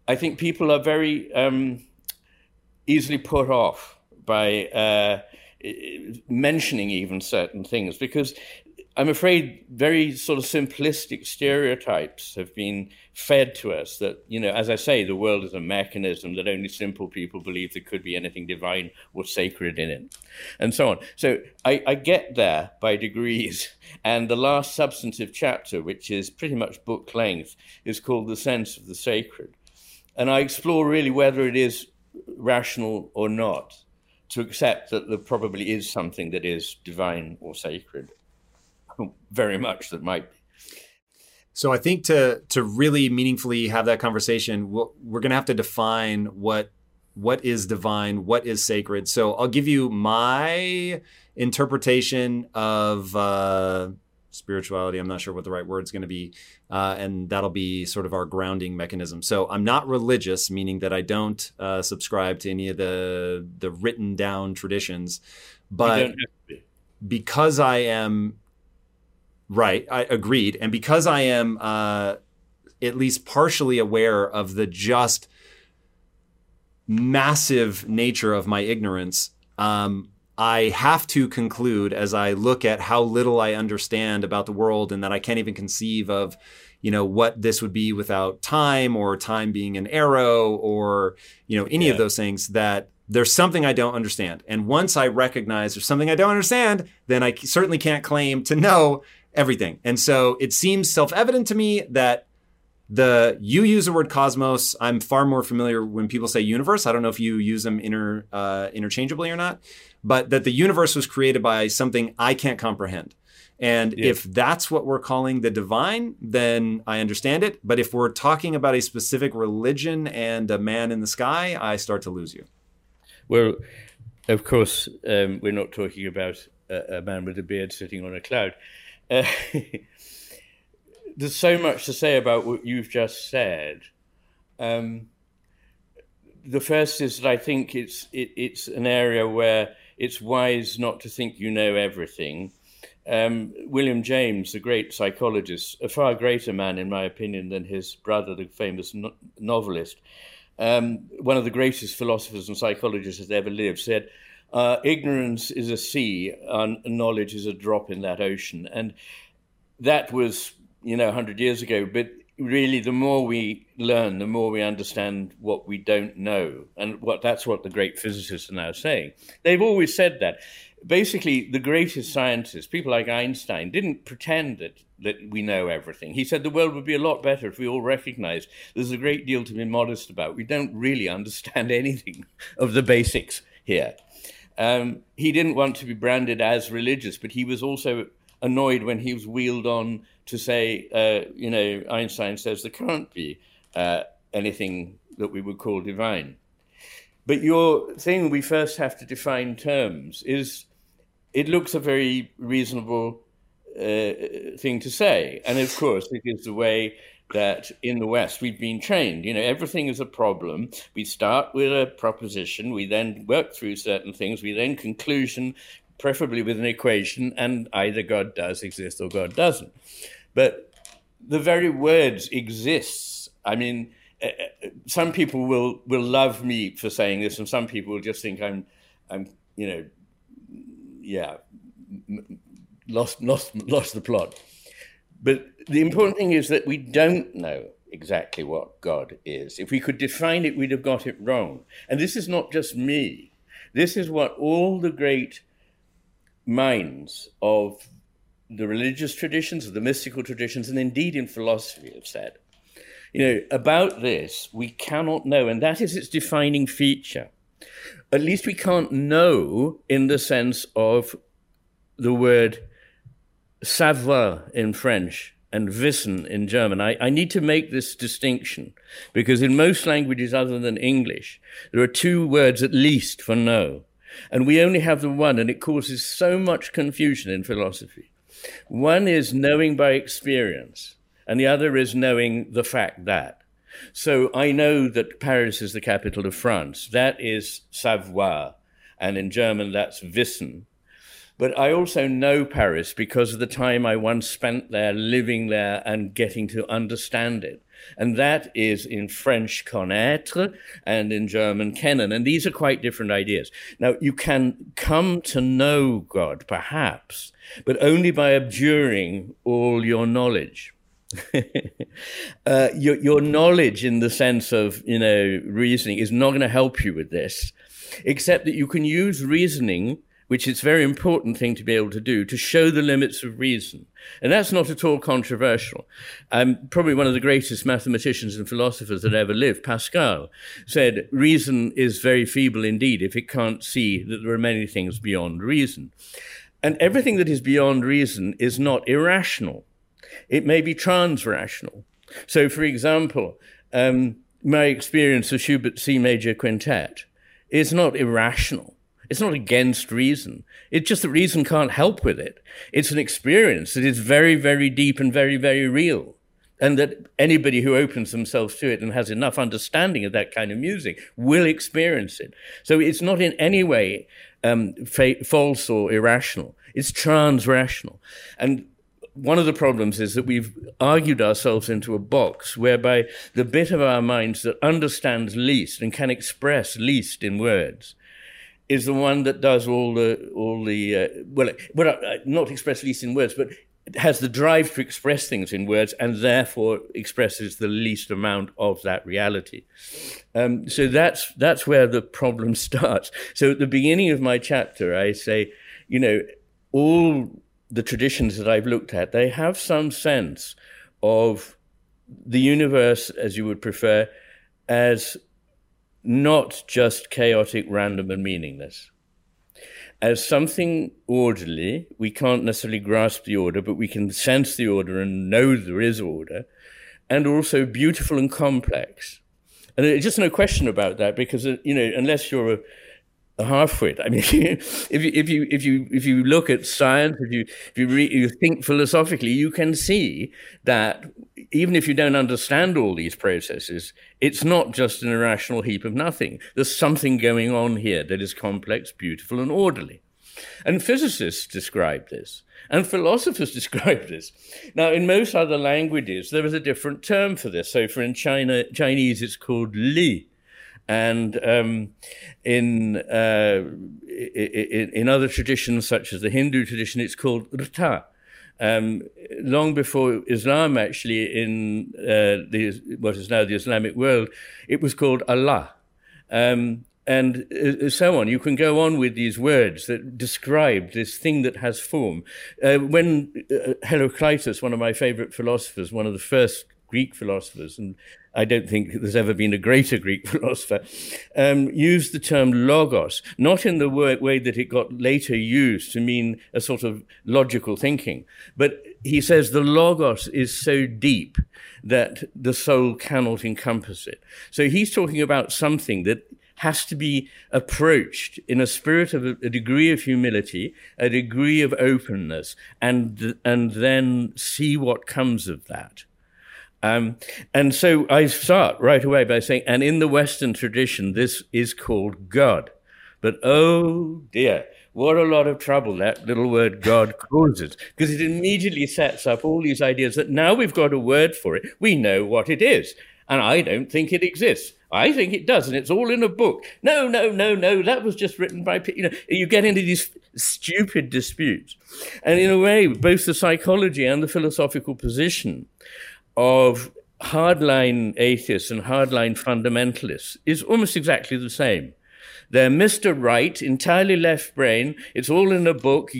I think people are very um, easily put off by uh, mentioning even certain things because I'm afraid very sort of simplistic stereotypes have been fed to us that, you know, as I say, the world is a mechanism that only simple people believe there could be anything divine or sacred in it, and so on. So I, I get there by degrees. And the last substantive chapter, which is pretty much book length, is called The Sense of the Sacred. And I explore really whether it is rational or not to accept that there probably is something that is divine or sacred. Very much that might be. So I think to to really meaningfully have that conversation, we we are going to have to define what what is divine, what is sacred. So I'll give you my interpretation of uh, spirituality. I'm not sure what the right word is going to be. Uh, and that'll be sort of our grounding mechanism. So I'm not religious, meaning that I don't uh, subscribe to any of the the written down traditions. But be. because I am right, I agreed, and because I am uh, at least partially aware of the just massive nature of my ignorance. Um, I have to conclude as I look at how little I understand about the world and that I can't even conceive of, you know, what this would be without time or time being an arrow or, you know, any yeah. of those things that there's something I don't understand. And once I recognize there's something I don't understand, then I certainly can't claim to know everything. And so it seems self-evident to me that the you use the word cosmos. I'm far more familiar when people say universe. I don't know if you use them inter, uh, interchangeably or not but that the universe was created by something I can't comprehend. And yeah. if that's what we're calling the divine, then I understand it. But if we're talking about a specific religion and a man in the sky, I start to lose you. Well, of course, um, we're not talking about a, a, man with a beard sitting on a cloud. Uh, there's so much to say about what you've just said. Um, the first is that I think it's it, it's an area where it's wise not to think you know everything. Um, William James, the great psychologist, a far greater man, in my opinion, than his brother, the famous no- novelist, um, one of the greatest philosophers and psychologists that ever lived, said, uh, Ignorance is a sea, and knowledge is a drop in that ocean. And that was, you know, 100 years ago. But really, the more we learn, the more we understand what we don't know. And what that's what the great physicists are now saying. They've always said that basically the greatest scientists, people like Einstein, didn't pretend that, that we know everything. He said the world would be a lot better if we all recognized there's a great deal to be modest about. We don't really understand anything of the basics here. Um, he didn't want to be branded as religious, but he was also annoyed when he was wheeled on to say, uh, you know, Einstein says there can't be uh, anything that we would call divine. But your thing, we first have to define terms, is it looks a very reasonable uh, thing to say. And of course, it is the way that in the West we've been trained. You know, everything is a problem. We start with a proposition, we then work through certain things, we then conclusion, preferably with an equation, and either God does exist or God doesn't. But the very words exists. I mean, uh, some people will will love me for saying this, and some people will just think I'm, I'm, you know, yeah, lost lost lost the plot. But the important thing is that we don't know exactly what God is. If we could define it, we'd have got it wrong. And this is not just me. This is what all the great minds of the religious traditions, of the mystical traditions, and indeed in philosophy have said. You know, about this, we cannot know, and that is its defining feature at least we can't know in the sense of the word savoir in French and wissen in German. I, I, need to make this distinction because in most languages other than English, there are two words at least for know. And we only have the one, and it causes so much confusion in philosophy. One is knowing by experience, and the other is knowing the fact that. So I know that Paris is the capital of France. That is savoir. And in German, that's Wissen. But I also know Paris because of the time I once spent there, living there, and getting to understand it. And that is in French connaître and in German kennen. And these are quite different ideas. Now, you can come to know God, perhaps, but only by abjuring all your knowledge. uh, your, your knowledge in the sense of you know reasoning is not going to help you with this except that you can use reasoning which is a very important thing to be able to do to show the limits of reason and that's not at all controversial um, probably one of the greatest mathematicians and philosophers that ever lived pascal said reason is very feeble indeed if it can't see that there are many things beyond reason and everything that is beyond reason is not irrational it may be transrational. So, for example, um, my experience of Schubert's C major quintet is not irrational. It's not against reason. It's just that reason can't help with it. It's an experience that is very, very deep and very, very real. And that anybody who opens themselves to it and has enough understanding of that kind of music will experience it. So it's not in any way um, fa- false or irrational. It's transrational. And one of the problems is that we've argued ourselves into a box whereby the bit of our minds that understands least and can express least in words is the one that does all the all the uh, well, well uh, not express least in words, but has the drive to express things in words and therefore expresses the least amount of that reality. Um, so that's that's where the problem starts. So at the beginning of my chapter, I say, you know, all the traditions that I've looked at, they have some sense of the universe, as you would prefer, as not just chaotic, random, and meaningless. As something orderly, we can't necessarily grasp the order, but we can sense the order and know there is order, and also beautiful and complex. And there's just no question about that because, uh, you know, unless you're a a half-wit. I mean, if you if you if you if you look at science, if you if you re, you think philosophically, you can see that even if you don't understand all these processes, it's not just an irrational heap of nothing. There's something going on here that is complex, beautiful, and orderly. And physicists describe this, and philosophers describe this. Now, in most other languages, there is a different term for this. So, for in China, Chinese, it's called li. And um, in, uh, in, in other traditions, such as the Hindu tradition, it's called rta. Um, long before Islam, actually, in uh, the, what is now the Islamic world, it was called Allah. Um, and uh, so on. You can go on with these words that describe this thing that has form. Uh, when uh, Heraclitus, one of my favorite philosophers, one of the first Greek philosophers, and I don't think there's ever been a greater Greek philosopher, um, used the term logos, not in the way that it got later used to mean a sort of logical thinking, but he says the logos is so deep that the soul cannot encompass it. So he's talking about something that has to be approached in a spirit of a, a, degree of humility, a degree of openness, and and then see what comes of that. Um, and so I start right away by saying, and in the Western tradition, this is called God. But oh dear, what a lot of trouble that little word God causes, because it immediately sets up all these ideas that now we've got a word for it, we know what it is. And I don't think it exists. I think it does, and it's all in a book. No, no, no, no, that was just written by, you know, you get into these stupid disputes. And in a way, both the psychology and the philosophical position of hardline atheists and hardline fundamentalists is almost exactly the same. They're Mr. Right, entirely left brain. It's all in a book.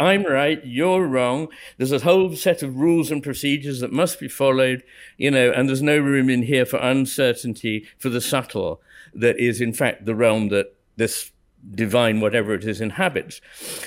I'm right, you're wrong. There's a whole set of rules and procedures that must be followed, you know, and there's no room in here for uncertainty, for the subtle, that is, in fact, the realm that this divine whatever it is inhabits.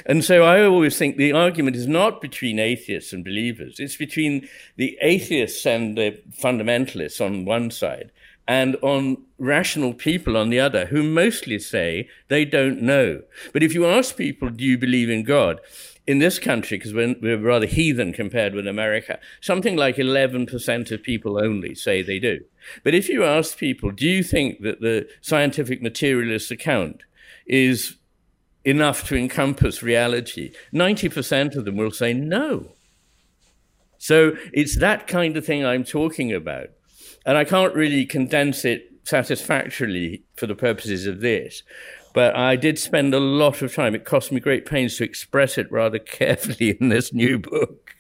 And so I always think the argument is not between atheists and believers, it's between the atheists and the fundamentalists on one side and on rational people on the other who mostly say they don't know. But if you ask people, do you believe in God? In this country, because we're, we're rather heathen compared with America, something like 11% of people only say they do. But if you ask people, do you think that the scientific materialist account is enough to encompass reality, 90% of them will say no. So it's that kind of thing I'm talking about. And I can't really condense it satisfactorily for the purposes of this. But I did spend a lot of time. It cost me great pains to express it rather carefully in this new book.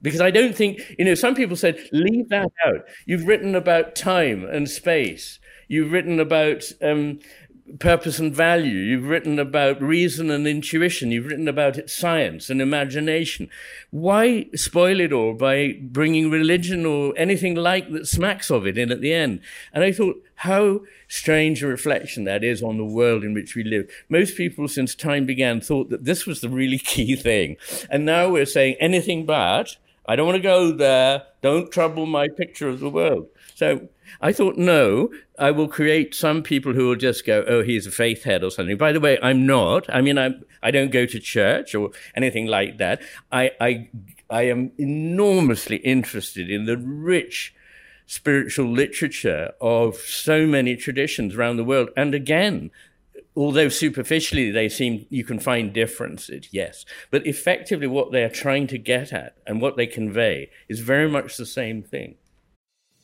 Because I don't think, you know, some people said, leave that out. You've written about time and space. You've written about um, purpose and value. You've written about reason and intuition. You've written about science and imagination. Why spoil it all by bringing religion or anything like that smacks of it in at the end? And I thought, how strange a reflection that is on the world in which we live. Most people, since time began, thought that this was the really key thing. And now we're saying anything but, I don't want to go there. Don't trouble my picture of the world. So I thought, no, I will create some people who will just go, oh, he's a faith head or something. By the way, I'm not. I mean, I'm, I don't go to church or anything like that. I, I, I am enormously interested in the rich spiritual literature of so many traditions around the world. And again, although superficially they seem you can find differences, yes, but effectively what they are trying to get at and what they convey is very much the same thing.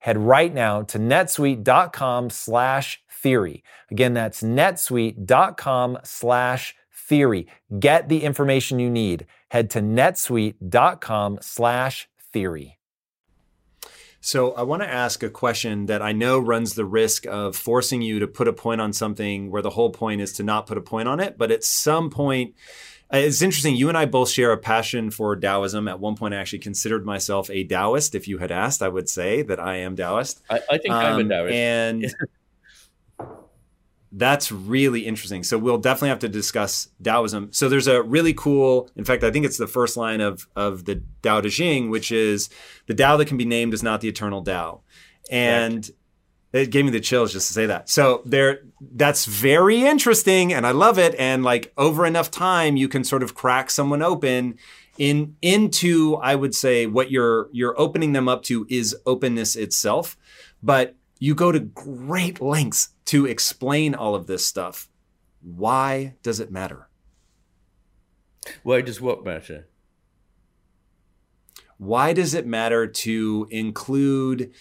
head right now to netsuite.com slash theory. Again, that's netsuite.com slash theory. Get the information you need. Head to netsuite.com slash theory. So, I want to ask a question that I know runs the risk of forcing you to put a point on something where the whole point is to not put a point on it. But at some point, it's interesting. You and I both share a passion for Taoism. At one point, I actually considered myself a Taoist. If you had asked, I would say that I am Taoist. I, I think um, I'm a um, Taoist. And that's really interesting. So we'll definitely have to discuss Taoism. So there's a really cool, in fact, I think it's the first line of, of the Tao Te Ching, which is the Tao that can be named is not the eternal Tao. And it gave me the chills just to say that. So there, that's very interesting, and I love it. And like over enough time, you can sort of crack someone open in into, I would say, what you're you're opening them up to is openness itself. But you go to great lengths to explain all of this stuff. Why does it matter? Why does what matter? Why does it matter to include?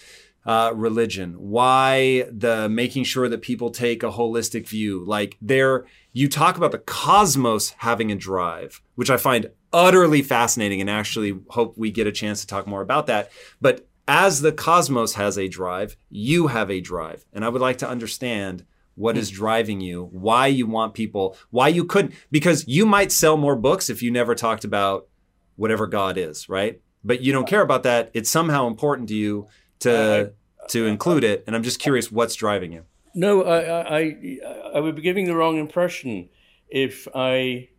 Uh, religion, why the making sure that people take a holistic view. Like there, you talk about the cosmos having a drive, which I find utterly fascinating and actually hope we get a chance to talk more about that. But as the cosmos has a drive, you have a drive. And I would like to understand what is driving you, why you want people, why you couldn't, because you might sell more books if you never talked about whatever God is, right? But you don't care about that. It's somehow important to you to to include it, and I'm just curious what's driving you. No, I, I, I would be giving the wrong impression if I,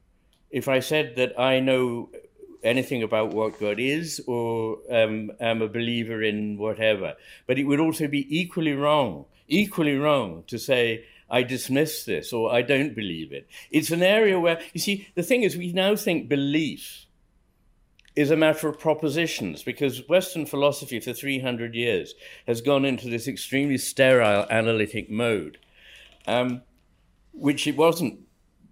if I said that I know anything about what God is or um, am a believer in whatever. But it would also be equally wrong, equally wrong to say I dismiss this or I don't believe it. It's an area where you see the thing is we now think belief is a matter of propositions because Western philosophy for 300 years has gone into this extremely sterile analytic mode, um, which it wasn't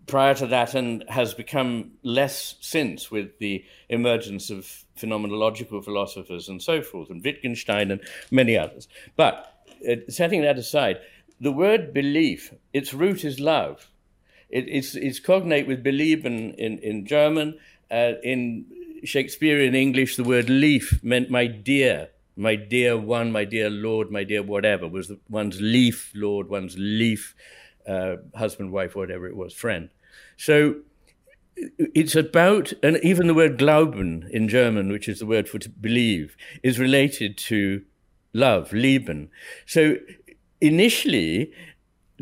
prior to that and has become less since with the emergence of phenomenological philosophers and so forth, and Wittgenstein and many others. But uh, setting that aside, the word belief, its root is love. It, it's, it's cognate with belieben in, in German. Uh, in Shakespearean English, the word lief meant my dear, my dear one, my dear lord, my dear whatever, was one's lief lord, one's lief uh, husband, wife, whatever it was, friend. So it's about, and even the word glauben in German, which is the word for to believe, is related to love, lieben. So initially,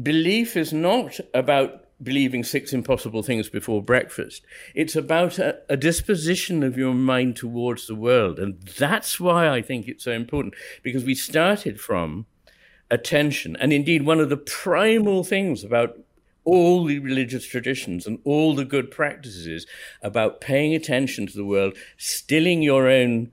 belief is not about believing six impossible things before breakfast. It's about a, a, disposition of your mind towards the world. And that's why I think it's so important, because we started from attention. And indeed, one of the primal things about all the religious traditions and all the good practices about paying attention to the world, stilling your own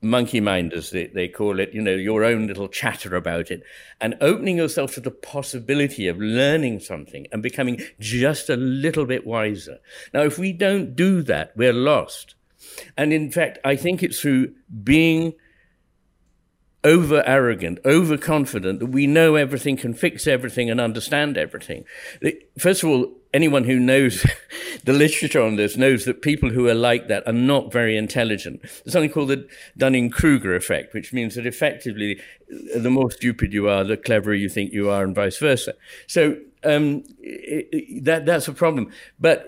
monkey mind, as they, they call it, you know, your own little chatter about it, and opening yourself to the possibility of learning something and becoming just a little bit wiser. Now, if we don't do that, we're lost. And in fact, I think it's through being over arrogant, overconfident that we know everything, can fix everything, and understand everything. First of all, anyone who knows the literature on this knows that people who are like that are not very intelligent. There's something called the Dunning Kruger effect, which means that effectively, the more stupid you are, the cleverer you think you are, and vice versa. So um, it, it, that that's a problem. But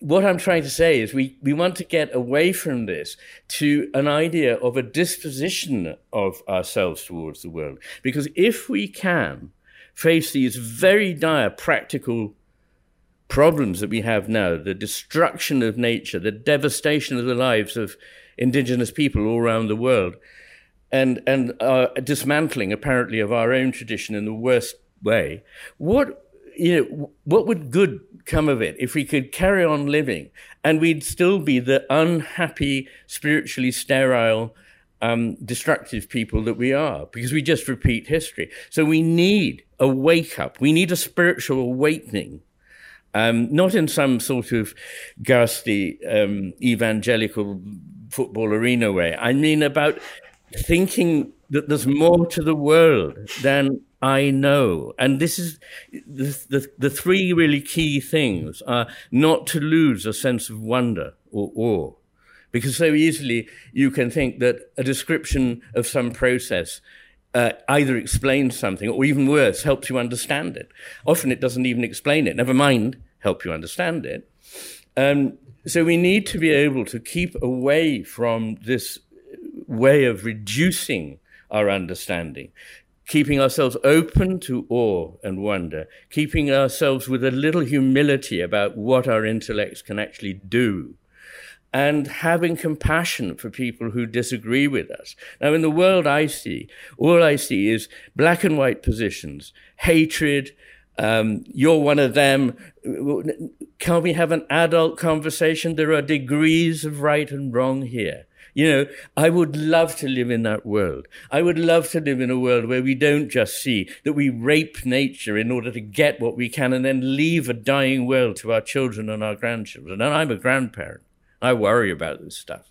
what I'm trying to say is we, we want to get away from this to an idea of a disposition of ourselves towards the world. Because if we can face these very dire practical problems that we have now, the destruction of nature, the devastation of the lives of indigenous people all around the world, and, and our dismantling apparently of our own tradition in the worst way, what you know, what would good come of it if we could carry on living and we'd still be the unhappy, spiritually sterile, um, destructive people that we are because we just repeat history. So we need a wake up. We need a spiritual awakening. Um, not in some sort of ghastly um, evangelical football arena way. I mean about thinking that there's more to the world than I know. And this is the, the, the, three really key things are not to lose a sense of wonder or awe. Because so easily you can think that a description of some process uh, either explains something or even worse, helps you understand it. Often it doesn't even explain it, never mind help you understand it. Um, so we need to be able to keep away from this way of reducing our understanding keeping ourselves open to awe and wonder, keeping ourselves with a little humility about what our intellects can actually do, and having compassion for people who disagree with us. Now, in the world I see, all I see is black and white positions, hatred. Um, you're one of them. Can we have an adult conversation? There are degrees of right and wrong here. You know, I would love to live in that world. I would love to live in a world where we don't just see that we rape nature in order to get what we can and then leave a dying world to our children and our grandchildren. And I'm a grandparent. I worry about this stuff.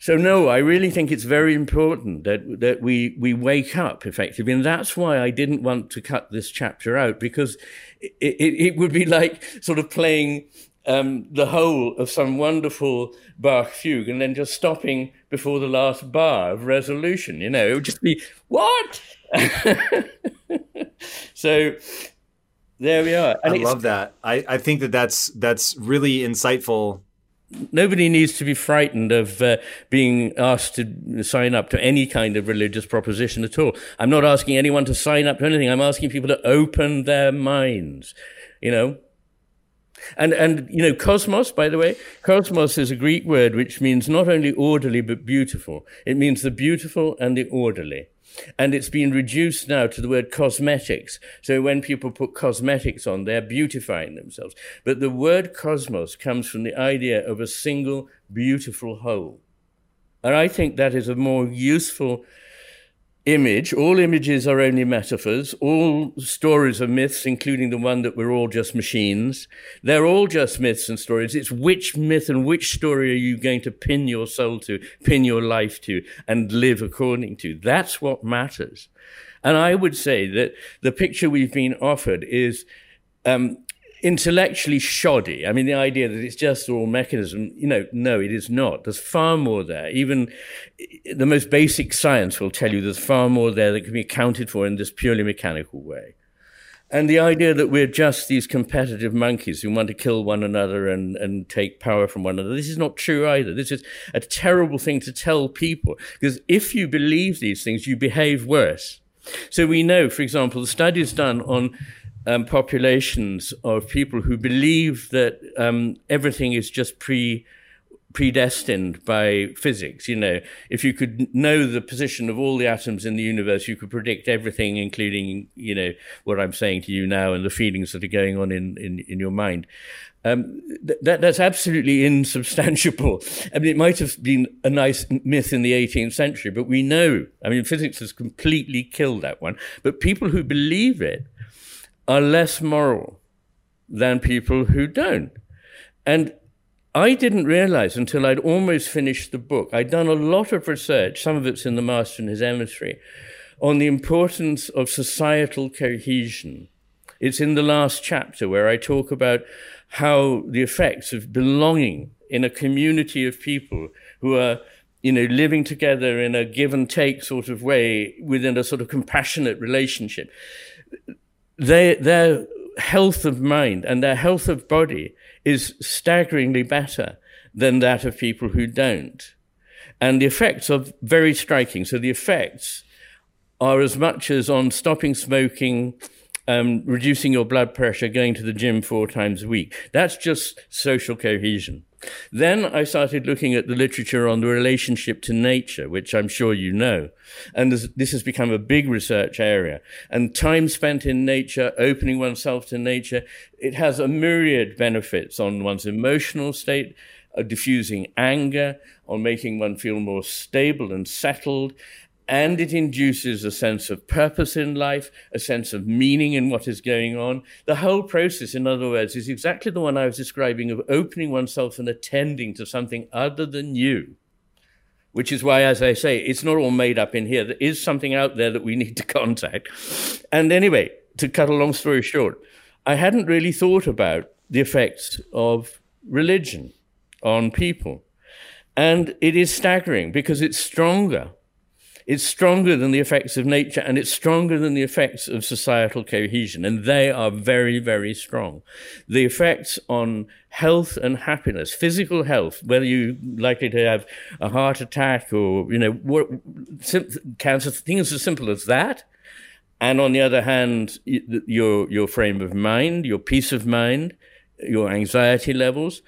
So no, I really think it's very important that that we we wake up effectively, and that's why I didn't want to cut this chapter out because it, it, it would be like sort of playing um, the whole of some wonderful Bach fugue and then just stopping before the last bar of resolution. You know, it would just be, what? so there we are. And I love that. I, I think that that's, that's really insightful nobody needs to be frightened of uh, being asked to sign up to any kind of religious proposition at all. I'm not asking anyone to sign up to anything. I'm asking people to open their minds. You know, and, and, you know, cosmos, by the way, cosmos is a Greek word which means not only orderly but beautiful. It means the beautiful and the orderly. And it's been reduced now to the word cosmetics. So when people put cosmetics on, they're beautifying themselves. But the word cosmos comes from the idea of a single beautiful whole. And I think that is a more useful image. All images are only metaphors. All stories are myths, including the one that we're all just machines. They're all just myths and stories. It's which myth and which story are you going to pin your soul to, pin your life to, and live according to. That's what matters. And I would say that the picture we've been offered is um, intellectually shoddy. I mean, the idea that it's just all mechanism, you know, no, it is not. There's far more there. Even eh, the most basic science will tell you there's far more there that can be accounted for in this purely mechanical way. And the idea that we're just these competitive monkeys who want to kill one another and, and take power from one another, this is not true either. This is a terrible thing to tell people because if you believe these things, you behave worse. So we know, for example, the studies done on um, populations of people who believe that um, everything is just pre predestined by physics. You know, if you could know the position of all the atoms in the universe, you could predict everything, including, you know, what I'm saying to you now and the feelings that are going on in, in, in your mind. Um, that, that's absolutely insubstantiable. I mean, it might have been a nice myth in the 18th century, but we know, I mean, physics has completely killed that one. But people who believe it are less moral than people who don't. And I didn't realize until I'd almost finished the book. I'd done a lot of research, some of it's in The Master and His Emissary, on the importance of societal cohesion. It's in the last chapter where I talk about how the effects of belonging in a community of people who are, you know, living together in a give and take sort of way within a sort of compassionate relationship. They, their health of mind and their health of body is staggeringly better than that of people who don't. And the effects are very striking. So the effects are as much as on stopping smoking, um, reducing your blood pressure, going to the gym four times a week. That's just social cohesion. Then I started looking at the literature on the relationship to nature, which I'm sure you know. And this has become a big research area. And time spent in nature, opening oneself to nature, it has a myriad benefits on one's emotional state, uh, diffusing anger, on making one feel more stable and settled, and it induces a sense of purpose in life, a sense of meaning in what is going on. The whole process, in other words, is exactly the one I was describing of opening oneself and attending to something other than you. Which is why, as I say, it's not all made up in here. There is something out there that we need to contact. And anyway, to cut a long story short, I hadn't really thought about the effects of religion on people. And it is staggering because it's stronger it's stronger than the effects of nature and it's stronger than the effects of societal cohesion. And they are very, very strong. The effects on health and happiness, physical health, whether you're likely to have a heart attack or, you know, cancer, things as simple as that. And on the other hand, your, your frame of mind, your peace of mind, your anxiety levels,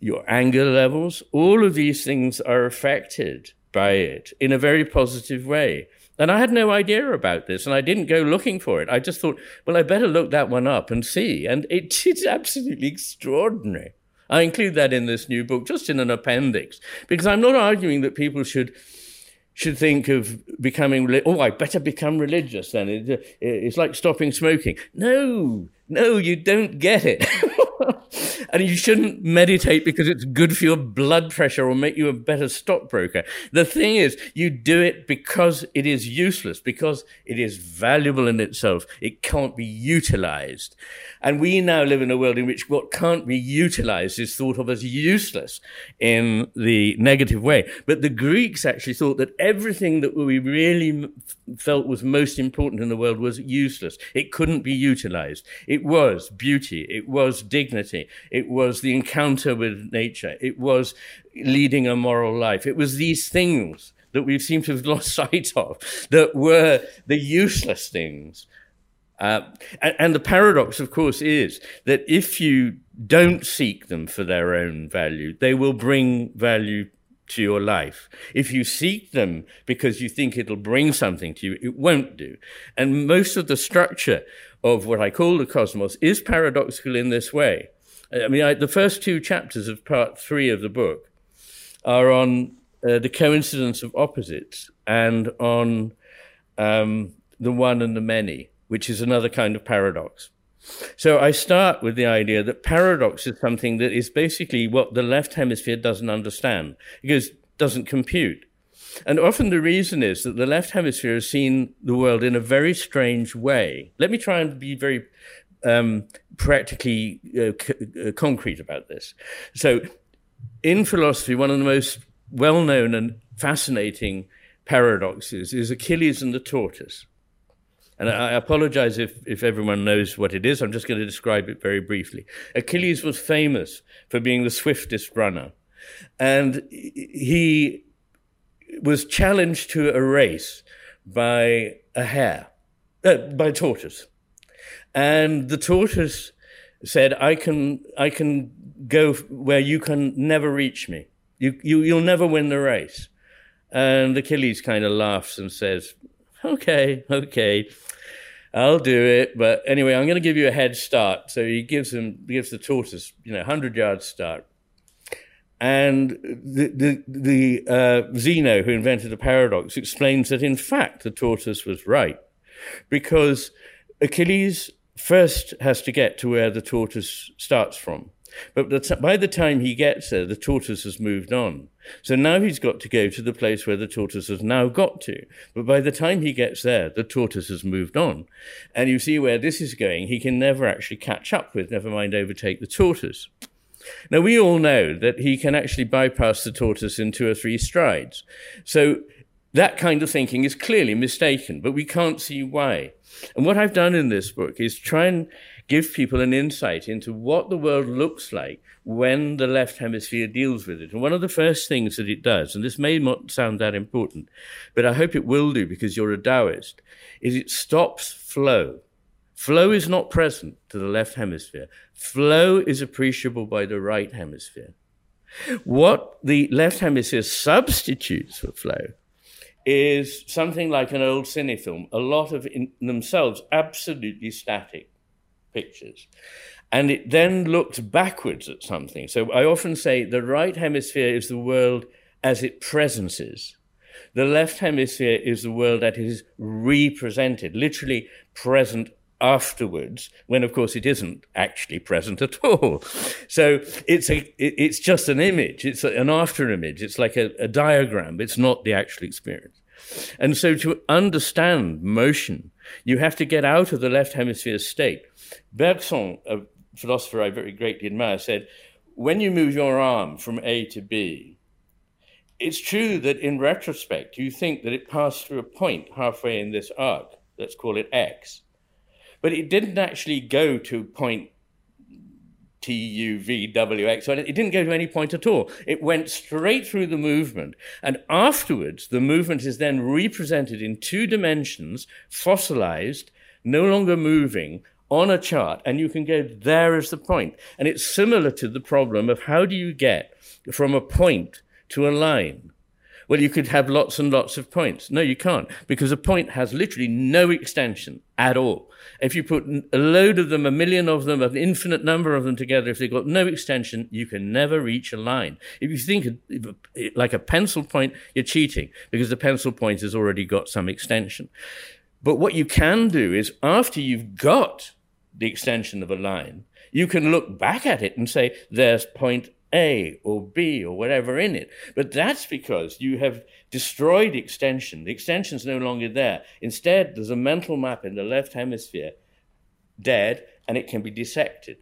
your anger levels, all of these things are affected by it in a very positive way. And I had no idea about this, and I didn't go looking for it. I just thought, well, I better look that one up and see. And it's absolutely extraordinary. I include that in this new book, just in an appendix, because I'm not arguing that people should should think of becoming. Oh, I better become religious. Then it, it's like stopping smoking. No, no, you don't get it. and you shouldn't meditate because it's good for your blood pressure or make you a better stockbroker. The thing is, you do it because it is useless, because it is valuable in itself. It can't be utilized. And we now live in a world in which what can't be utilized is thought of as useless in the negative way. But the Greeks actually thought that everything that we really felt was most important in the world was useless. It couldn't be utilized. It was beauty. It was dignity. It was the encounter with nature. It was leading a moral life. It was these things that we seem to have lost sight of that were the useless things. Uh, and, and the paradox, of course, is that if you don't seek them for their own value, they will bring value to your life. If you seek them because you think it'll bring something to you, it won't do. And most of the structure of what I call the cosmos is paradoxical in this way. I mean, I, the first two chapters of part three of the book are on uh, the coincidence of opposites and on um, the one and the many, which is another kind of paradox. So I start with the idea that paradox is something that is basically what the left hemisphere doesn't understand it doesn't compute. And often the reason is that the left hemisphere has seen the world in a very strange way. Let me try and be very um, practically uh, c- uh, concrete about this. So, in philosophy, one of the most well known and fascinating paradoxes is Achilles and the tortoise. And I apologize if, if everyone knows what it is. I'm just going to describe it very briefly. Achilles was famous for being the swiftest runner. And he was challenged to a race by a hare, uh, by a tortoise. And the tortoise said, I can, I can go where you can never reach me. You, you, you'll never win the race. And Achilles kind of laughs and says, okay, okay, I'll do it. But anyway, I'm going to give you a head start. So he gives him, gives the tortoise, you know, 100 yard start. And the, the, the uh, Zeno, who invented the paradox, explains that in fact the tortoise was right because Achilles first has to get to where the tortoise starts from. But the by the time he gets there, the tortoise has moved on. So now he's got to go to the place where the tortoise has now got to. But by the time he gets there, the tortoise has moved on. And you see where this is going, he can never actually catch up with, never mind overtake the tortoise. Now, we all know that he can actually bypass the tortoise in two or three strides. So that kind of thinking is clearly mistaken, but we can't see why. And what I've done in this book is try and give people an insight into what the world looks like when the left hemisphere deals with it. And one of the first things that it does, and this may not sound that important, but I hope it will do because you're a Taoist, is it stops flow. Flow is not present to the left hemisphere. Flow is appreciable by the right hemisphere. What the left hemisphere substitutes for flow is something like an old cine film, a lot of in themselves absolutely static pictures. And it then looks backwards at something. So I often say the right hemisphere is the world as it presences. The left hemisphere is the world that is represented, literally present afterwards, when of course it isn't actually present at all. So it's a, it's just an image. It's an after image. It's like a, a diagram. It's not the actual experience. And so to understand motion, you have to get out of the left hemisphere state. Bergson, a philosopher I very greatly admire, said, when you move your arm from A to B, it's true that in retrospect, you think that it passed through a point halfway in this arc. Let's call it X. But it didn't actually go to point T U V W X. It didn't go to any point at all. It went straight through the movement. And afterwards, the movement is then represented in two dimensions, fossilized, no longer moving, on a chart. And you can go, there is the point. And it's similar to the problem of how do you get from a point to a line? Well, you could have lots and lots of points. No, you can't, because a point has literally no extension at all. If you put a load of them, a million of them, an infinite number of them together, if they've got no extension, you can never reach a line. If you think like a pencil point, you're cheating, because the pencil point has already got some extension. But what you can do is after you've got the extension of a line, you can look back at it and say, there's point a or B or whatever in it. But that's because you have destroyed the extension. The extension's no longer there. Instead, there's a mental map in the left hemisphere, dead, and it can be dissected.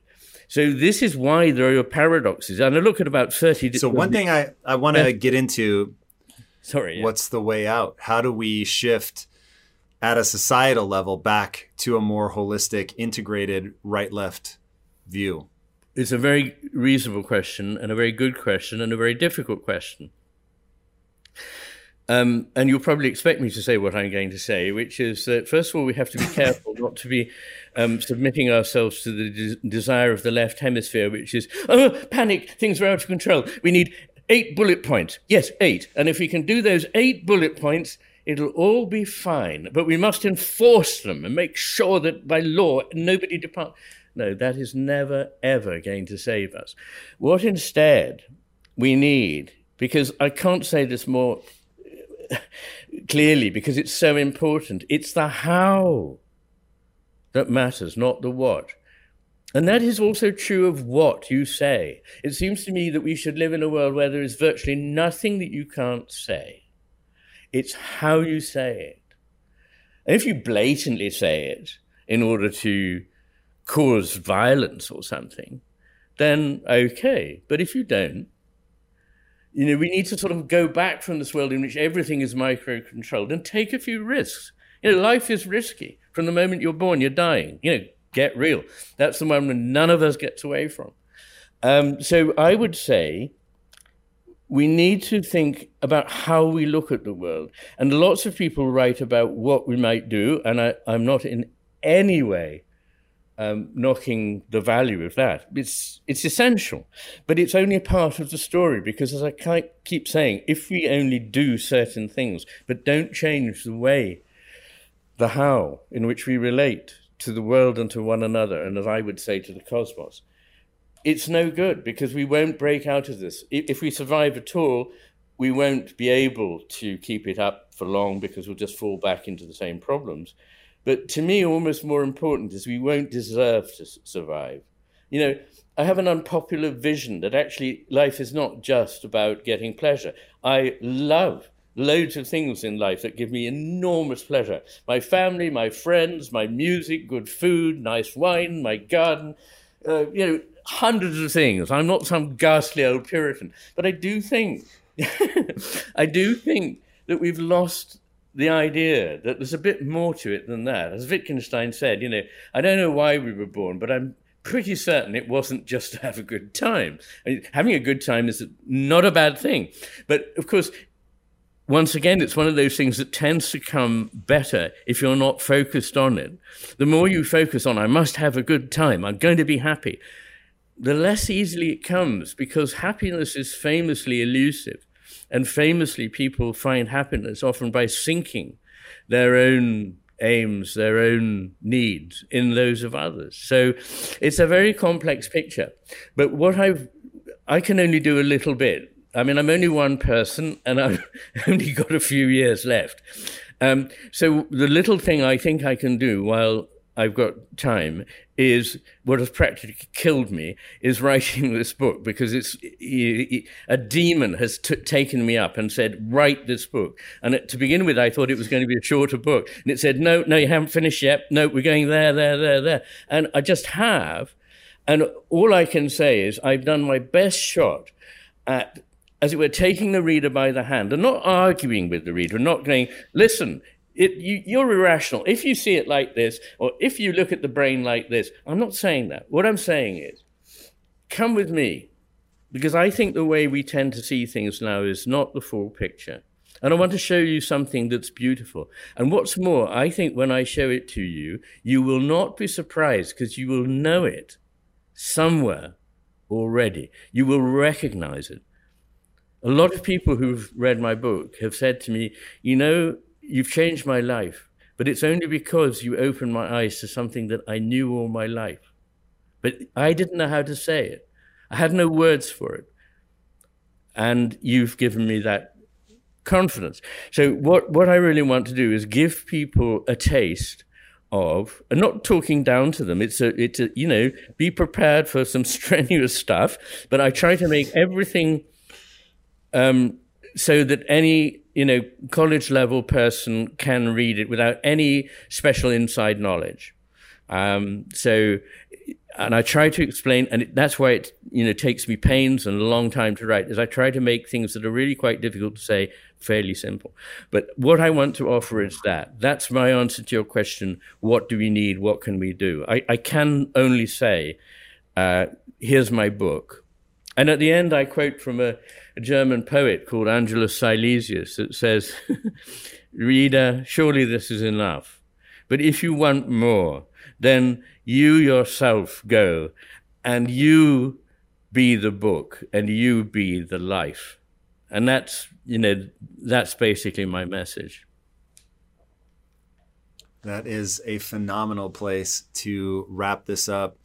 So this is why there are paradoxes. And I look at about 30... So one thing I, I want to get into, sorry, yeah. what's the way out? How do we shift at a societal level back to a more holistic, integrated right-left view? It's a very reasonable question and a very good question and a very difficult question. Um, and you'll probably expect me to say what I'm going to say, which is that first of all, we have to be careful not to be um, submitting ourselves to the de- desire of the left hemisphere, which is, oh, panic, things are out of control. We need eight bullet points. Yes, eight. And if we can do those eight bullet points, it'll all be fine. But we must enforce them and make sure that by law nobody departs. No, that is never, ever going to save us. What instead we need, because I can't say this more uh, clearly because it's so important, it's the how that matters, not the what. And that is also true of what you say. It seems to me that we should live in a world where there is virtually nothing that you can't say. It's how you say it. And if you blatantly say it in order to cause violence or something, then okay. But if you don't, you know, we need to sort of go back from this world in which everything is micro controlled and take a few risks You know, life is risky. From the moment you're born, you're dying. You know, get real. That's the one none of us gets away from. Um, so I would say we need to think about how we look at the world. And lots of people write about what we might do, and I, am not in any way um, knocking the value of that. It's it's essential, but it's only a part of the story because, as I keep saying, if we only do certain things but don't change the way, the how in which we relate to the world and to one another, and as I would say to the cosmos, it's no good because we won't break out of this. If we survive at all, we won't be able to keep it up for long because we'll just fall back into the same problems. But to me, almost more important is we won't deserve to survive. You know, I have an unpopular vision that actually life is not just about getting pleasure. I love loads of things in life that give me enormous pleasure my family, my friends, my music, good food, nice wine, my garden. Uh, you know, hundreds of things. I'm not some ghastly old Puritan, but I do think, I do think that we've lost the idea that there's a bit more to it than that. As Wittgenstein said, you know, I don't know why we were born, but I'm pretty certain it wasn't just to have a good time. I mean, having a good time is not a bad thing. But of course, once again, it's one of those things that tends to come better if you're not focused on it. The more you focus on, I must have a good time, I'm going to be happy, the less easily it comes because happiness is famously elusive. And famously, people find happiness often by sinking their own aims, their own needs in those of others. So it's a very complex picture. But what I've, I can only do a little bit. I mean, I'm only one person and I've only got a few years left. Um, so the little thing I think I can do while I've got time is what has practically killed me is writing this book because it's a demon has t- taken me up and said write this book. And to begin with I thought it was going to be a shorter book. And it said no no you haven't finished yet. No we're going there there there there. And I just have. And all I can say is I've done my best shot at as it were, taking the reader by the hand and not arguing with the reader, and not going, listen, it, you, you're irrational. If you see it like this, or if you look at the brain like this, I'm not saying that. What I'm saying is, come with me, because I think the way we tend to see things now is not the full picture. And I want to show you something that's beautiful. And what's more, I think when I show it to you, you will not be surprised because you will know it somewhere already. You will recognize it. A lot of people who've read my book have said to me, you know, You've changed my life, but it's only because you opened my eyes to something that I knew all my life. But I didn't know how to say it, I had no words for it. And you've given me that confidence. So, what, what I really want to do is give people a taste of, and not talking down to them. It's a, it's a, you know, be prepared for some strenuous stuff. But I try to make everything um, so that any you know college level person can read it without any special inside knowledge. Um, so, and I try to explain, and that's why it you know takes me pains and a long time to write. Is I try to make things that are really quite difficult to say fairly simple. But what I want to offer is that. That's my answer to your question. What do we need? What can we do? I, I can only say, uh, here's my book. And at the end, I quote from a, a German poet called Angelus Silesius that says, Reader, surely this is enough. But if you want more, then you yourself go and you be the book and you be the life. And that's, you know, that's basically my message. That is a phenomenal place to wrap this up.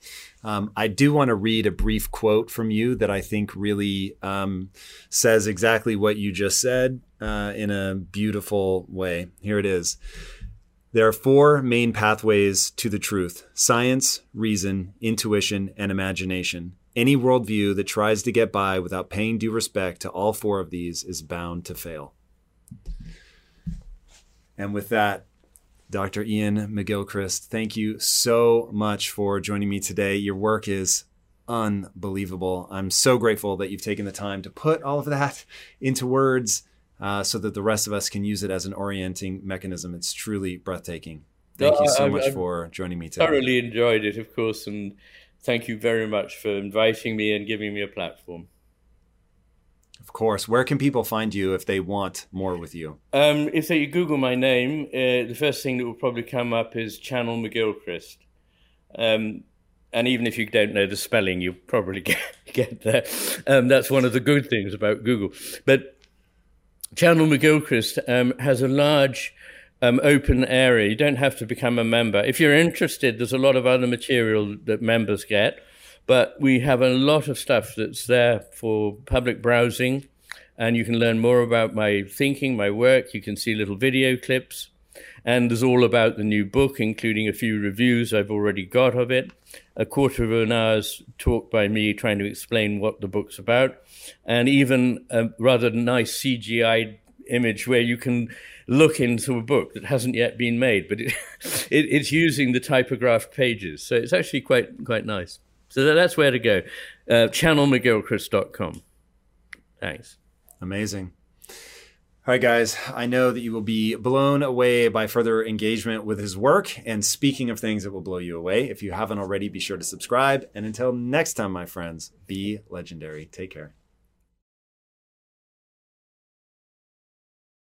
Um, I do want to read a brief quote from you that I think really um, says exactly what you just said uh, in a beautiful way. Here it is. There are four main pathways to the truth science, reason, intuition, and imagination. Any worldview that tries to get by without paying due respect to all four of these is bound to fail. And with that, Dr. Iain McGilchrist, thank you so much for joining me today. Your work is unbelievable. I'm so grateful that you've taken the time to put all of that into words. uh, so that the rest of us can use it as an orienting mechanism. It's truly breathtaking. Thank no, you so I, much I, for joining me today. I thoroughly enjoyed it, of course, and thank you very much for inviting me and giving me a platform. Of course. Where can people find you if they want more with you? Um, if they Google my name, uh, the first thing that will probably come up is Channel McGilchrist. Um, and even if you don't know the spelling, you'll probably get, get there. Um, that's one of the good things about Google. But Channel McGilchrist um, has a large um, open area. You don't have to become a member. If you're interested, there's a lot of other material that members get. But we have a lot of stuff that's there for public browsing, and you can learn more about my thinking, my work. You can see little video clips, and there's all about the new book, including a few reviews I've already got of it, a quarter of an hour's talk by me trying to explain what the book's about, and even a rather nice CGI image where you can look into a book that hasn't yet been made, but it, it, it's using the typographed pages. So it's actually quite quite nice. So that's where to go. Uh. Thanks. Amazing. All right, guys, I know that you will be blown away by further engagement with his work. And speaking of things that will blow you away, if you haven't already, be sure to subscribe. And until next time, my friends, be legendary. Take care.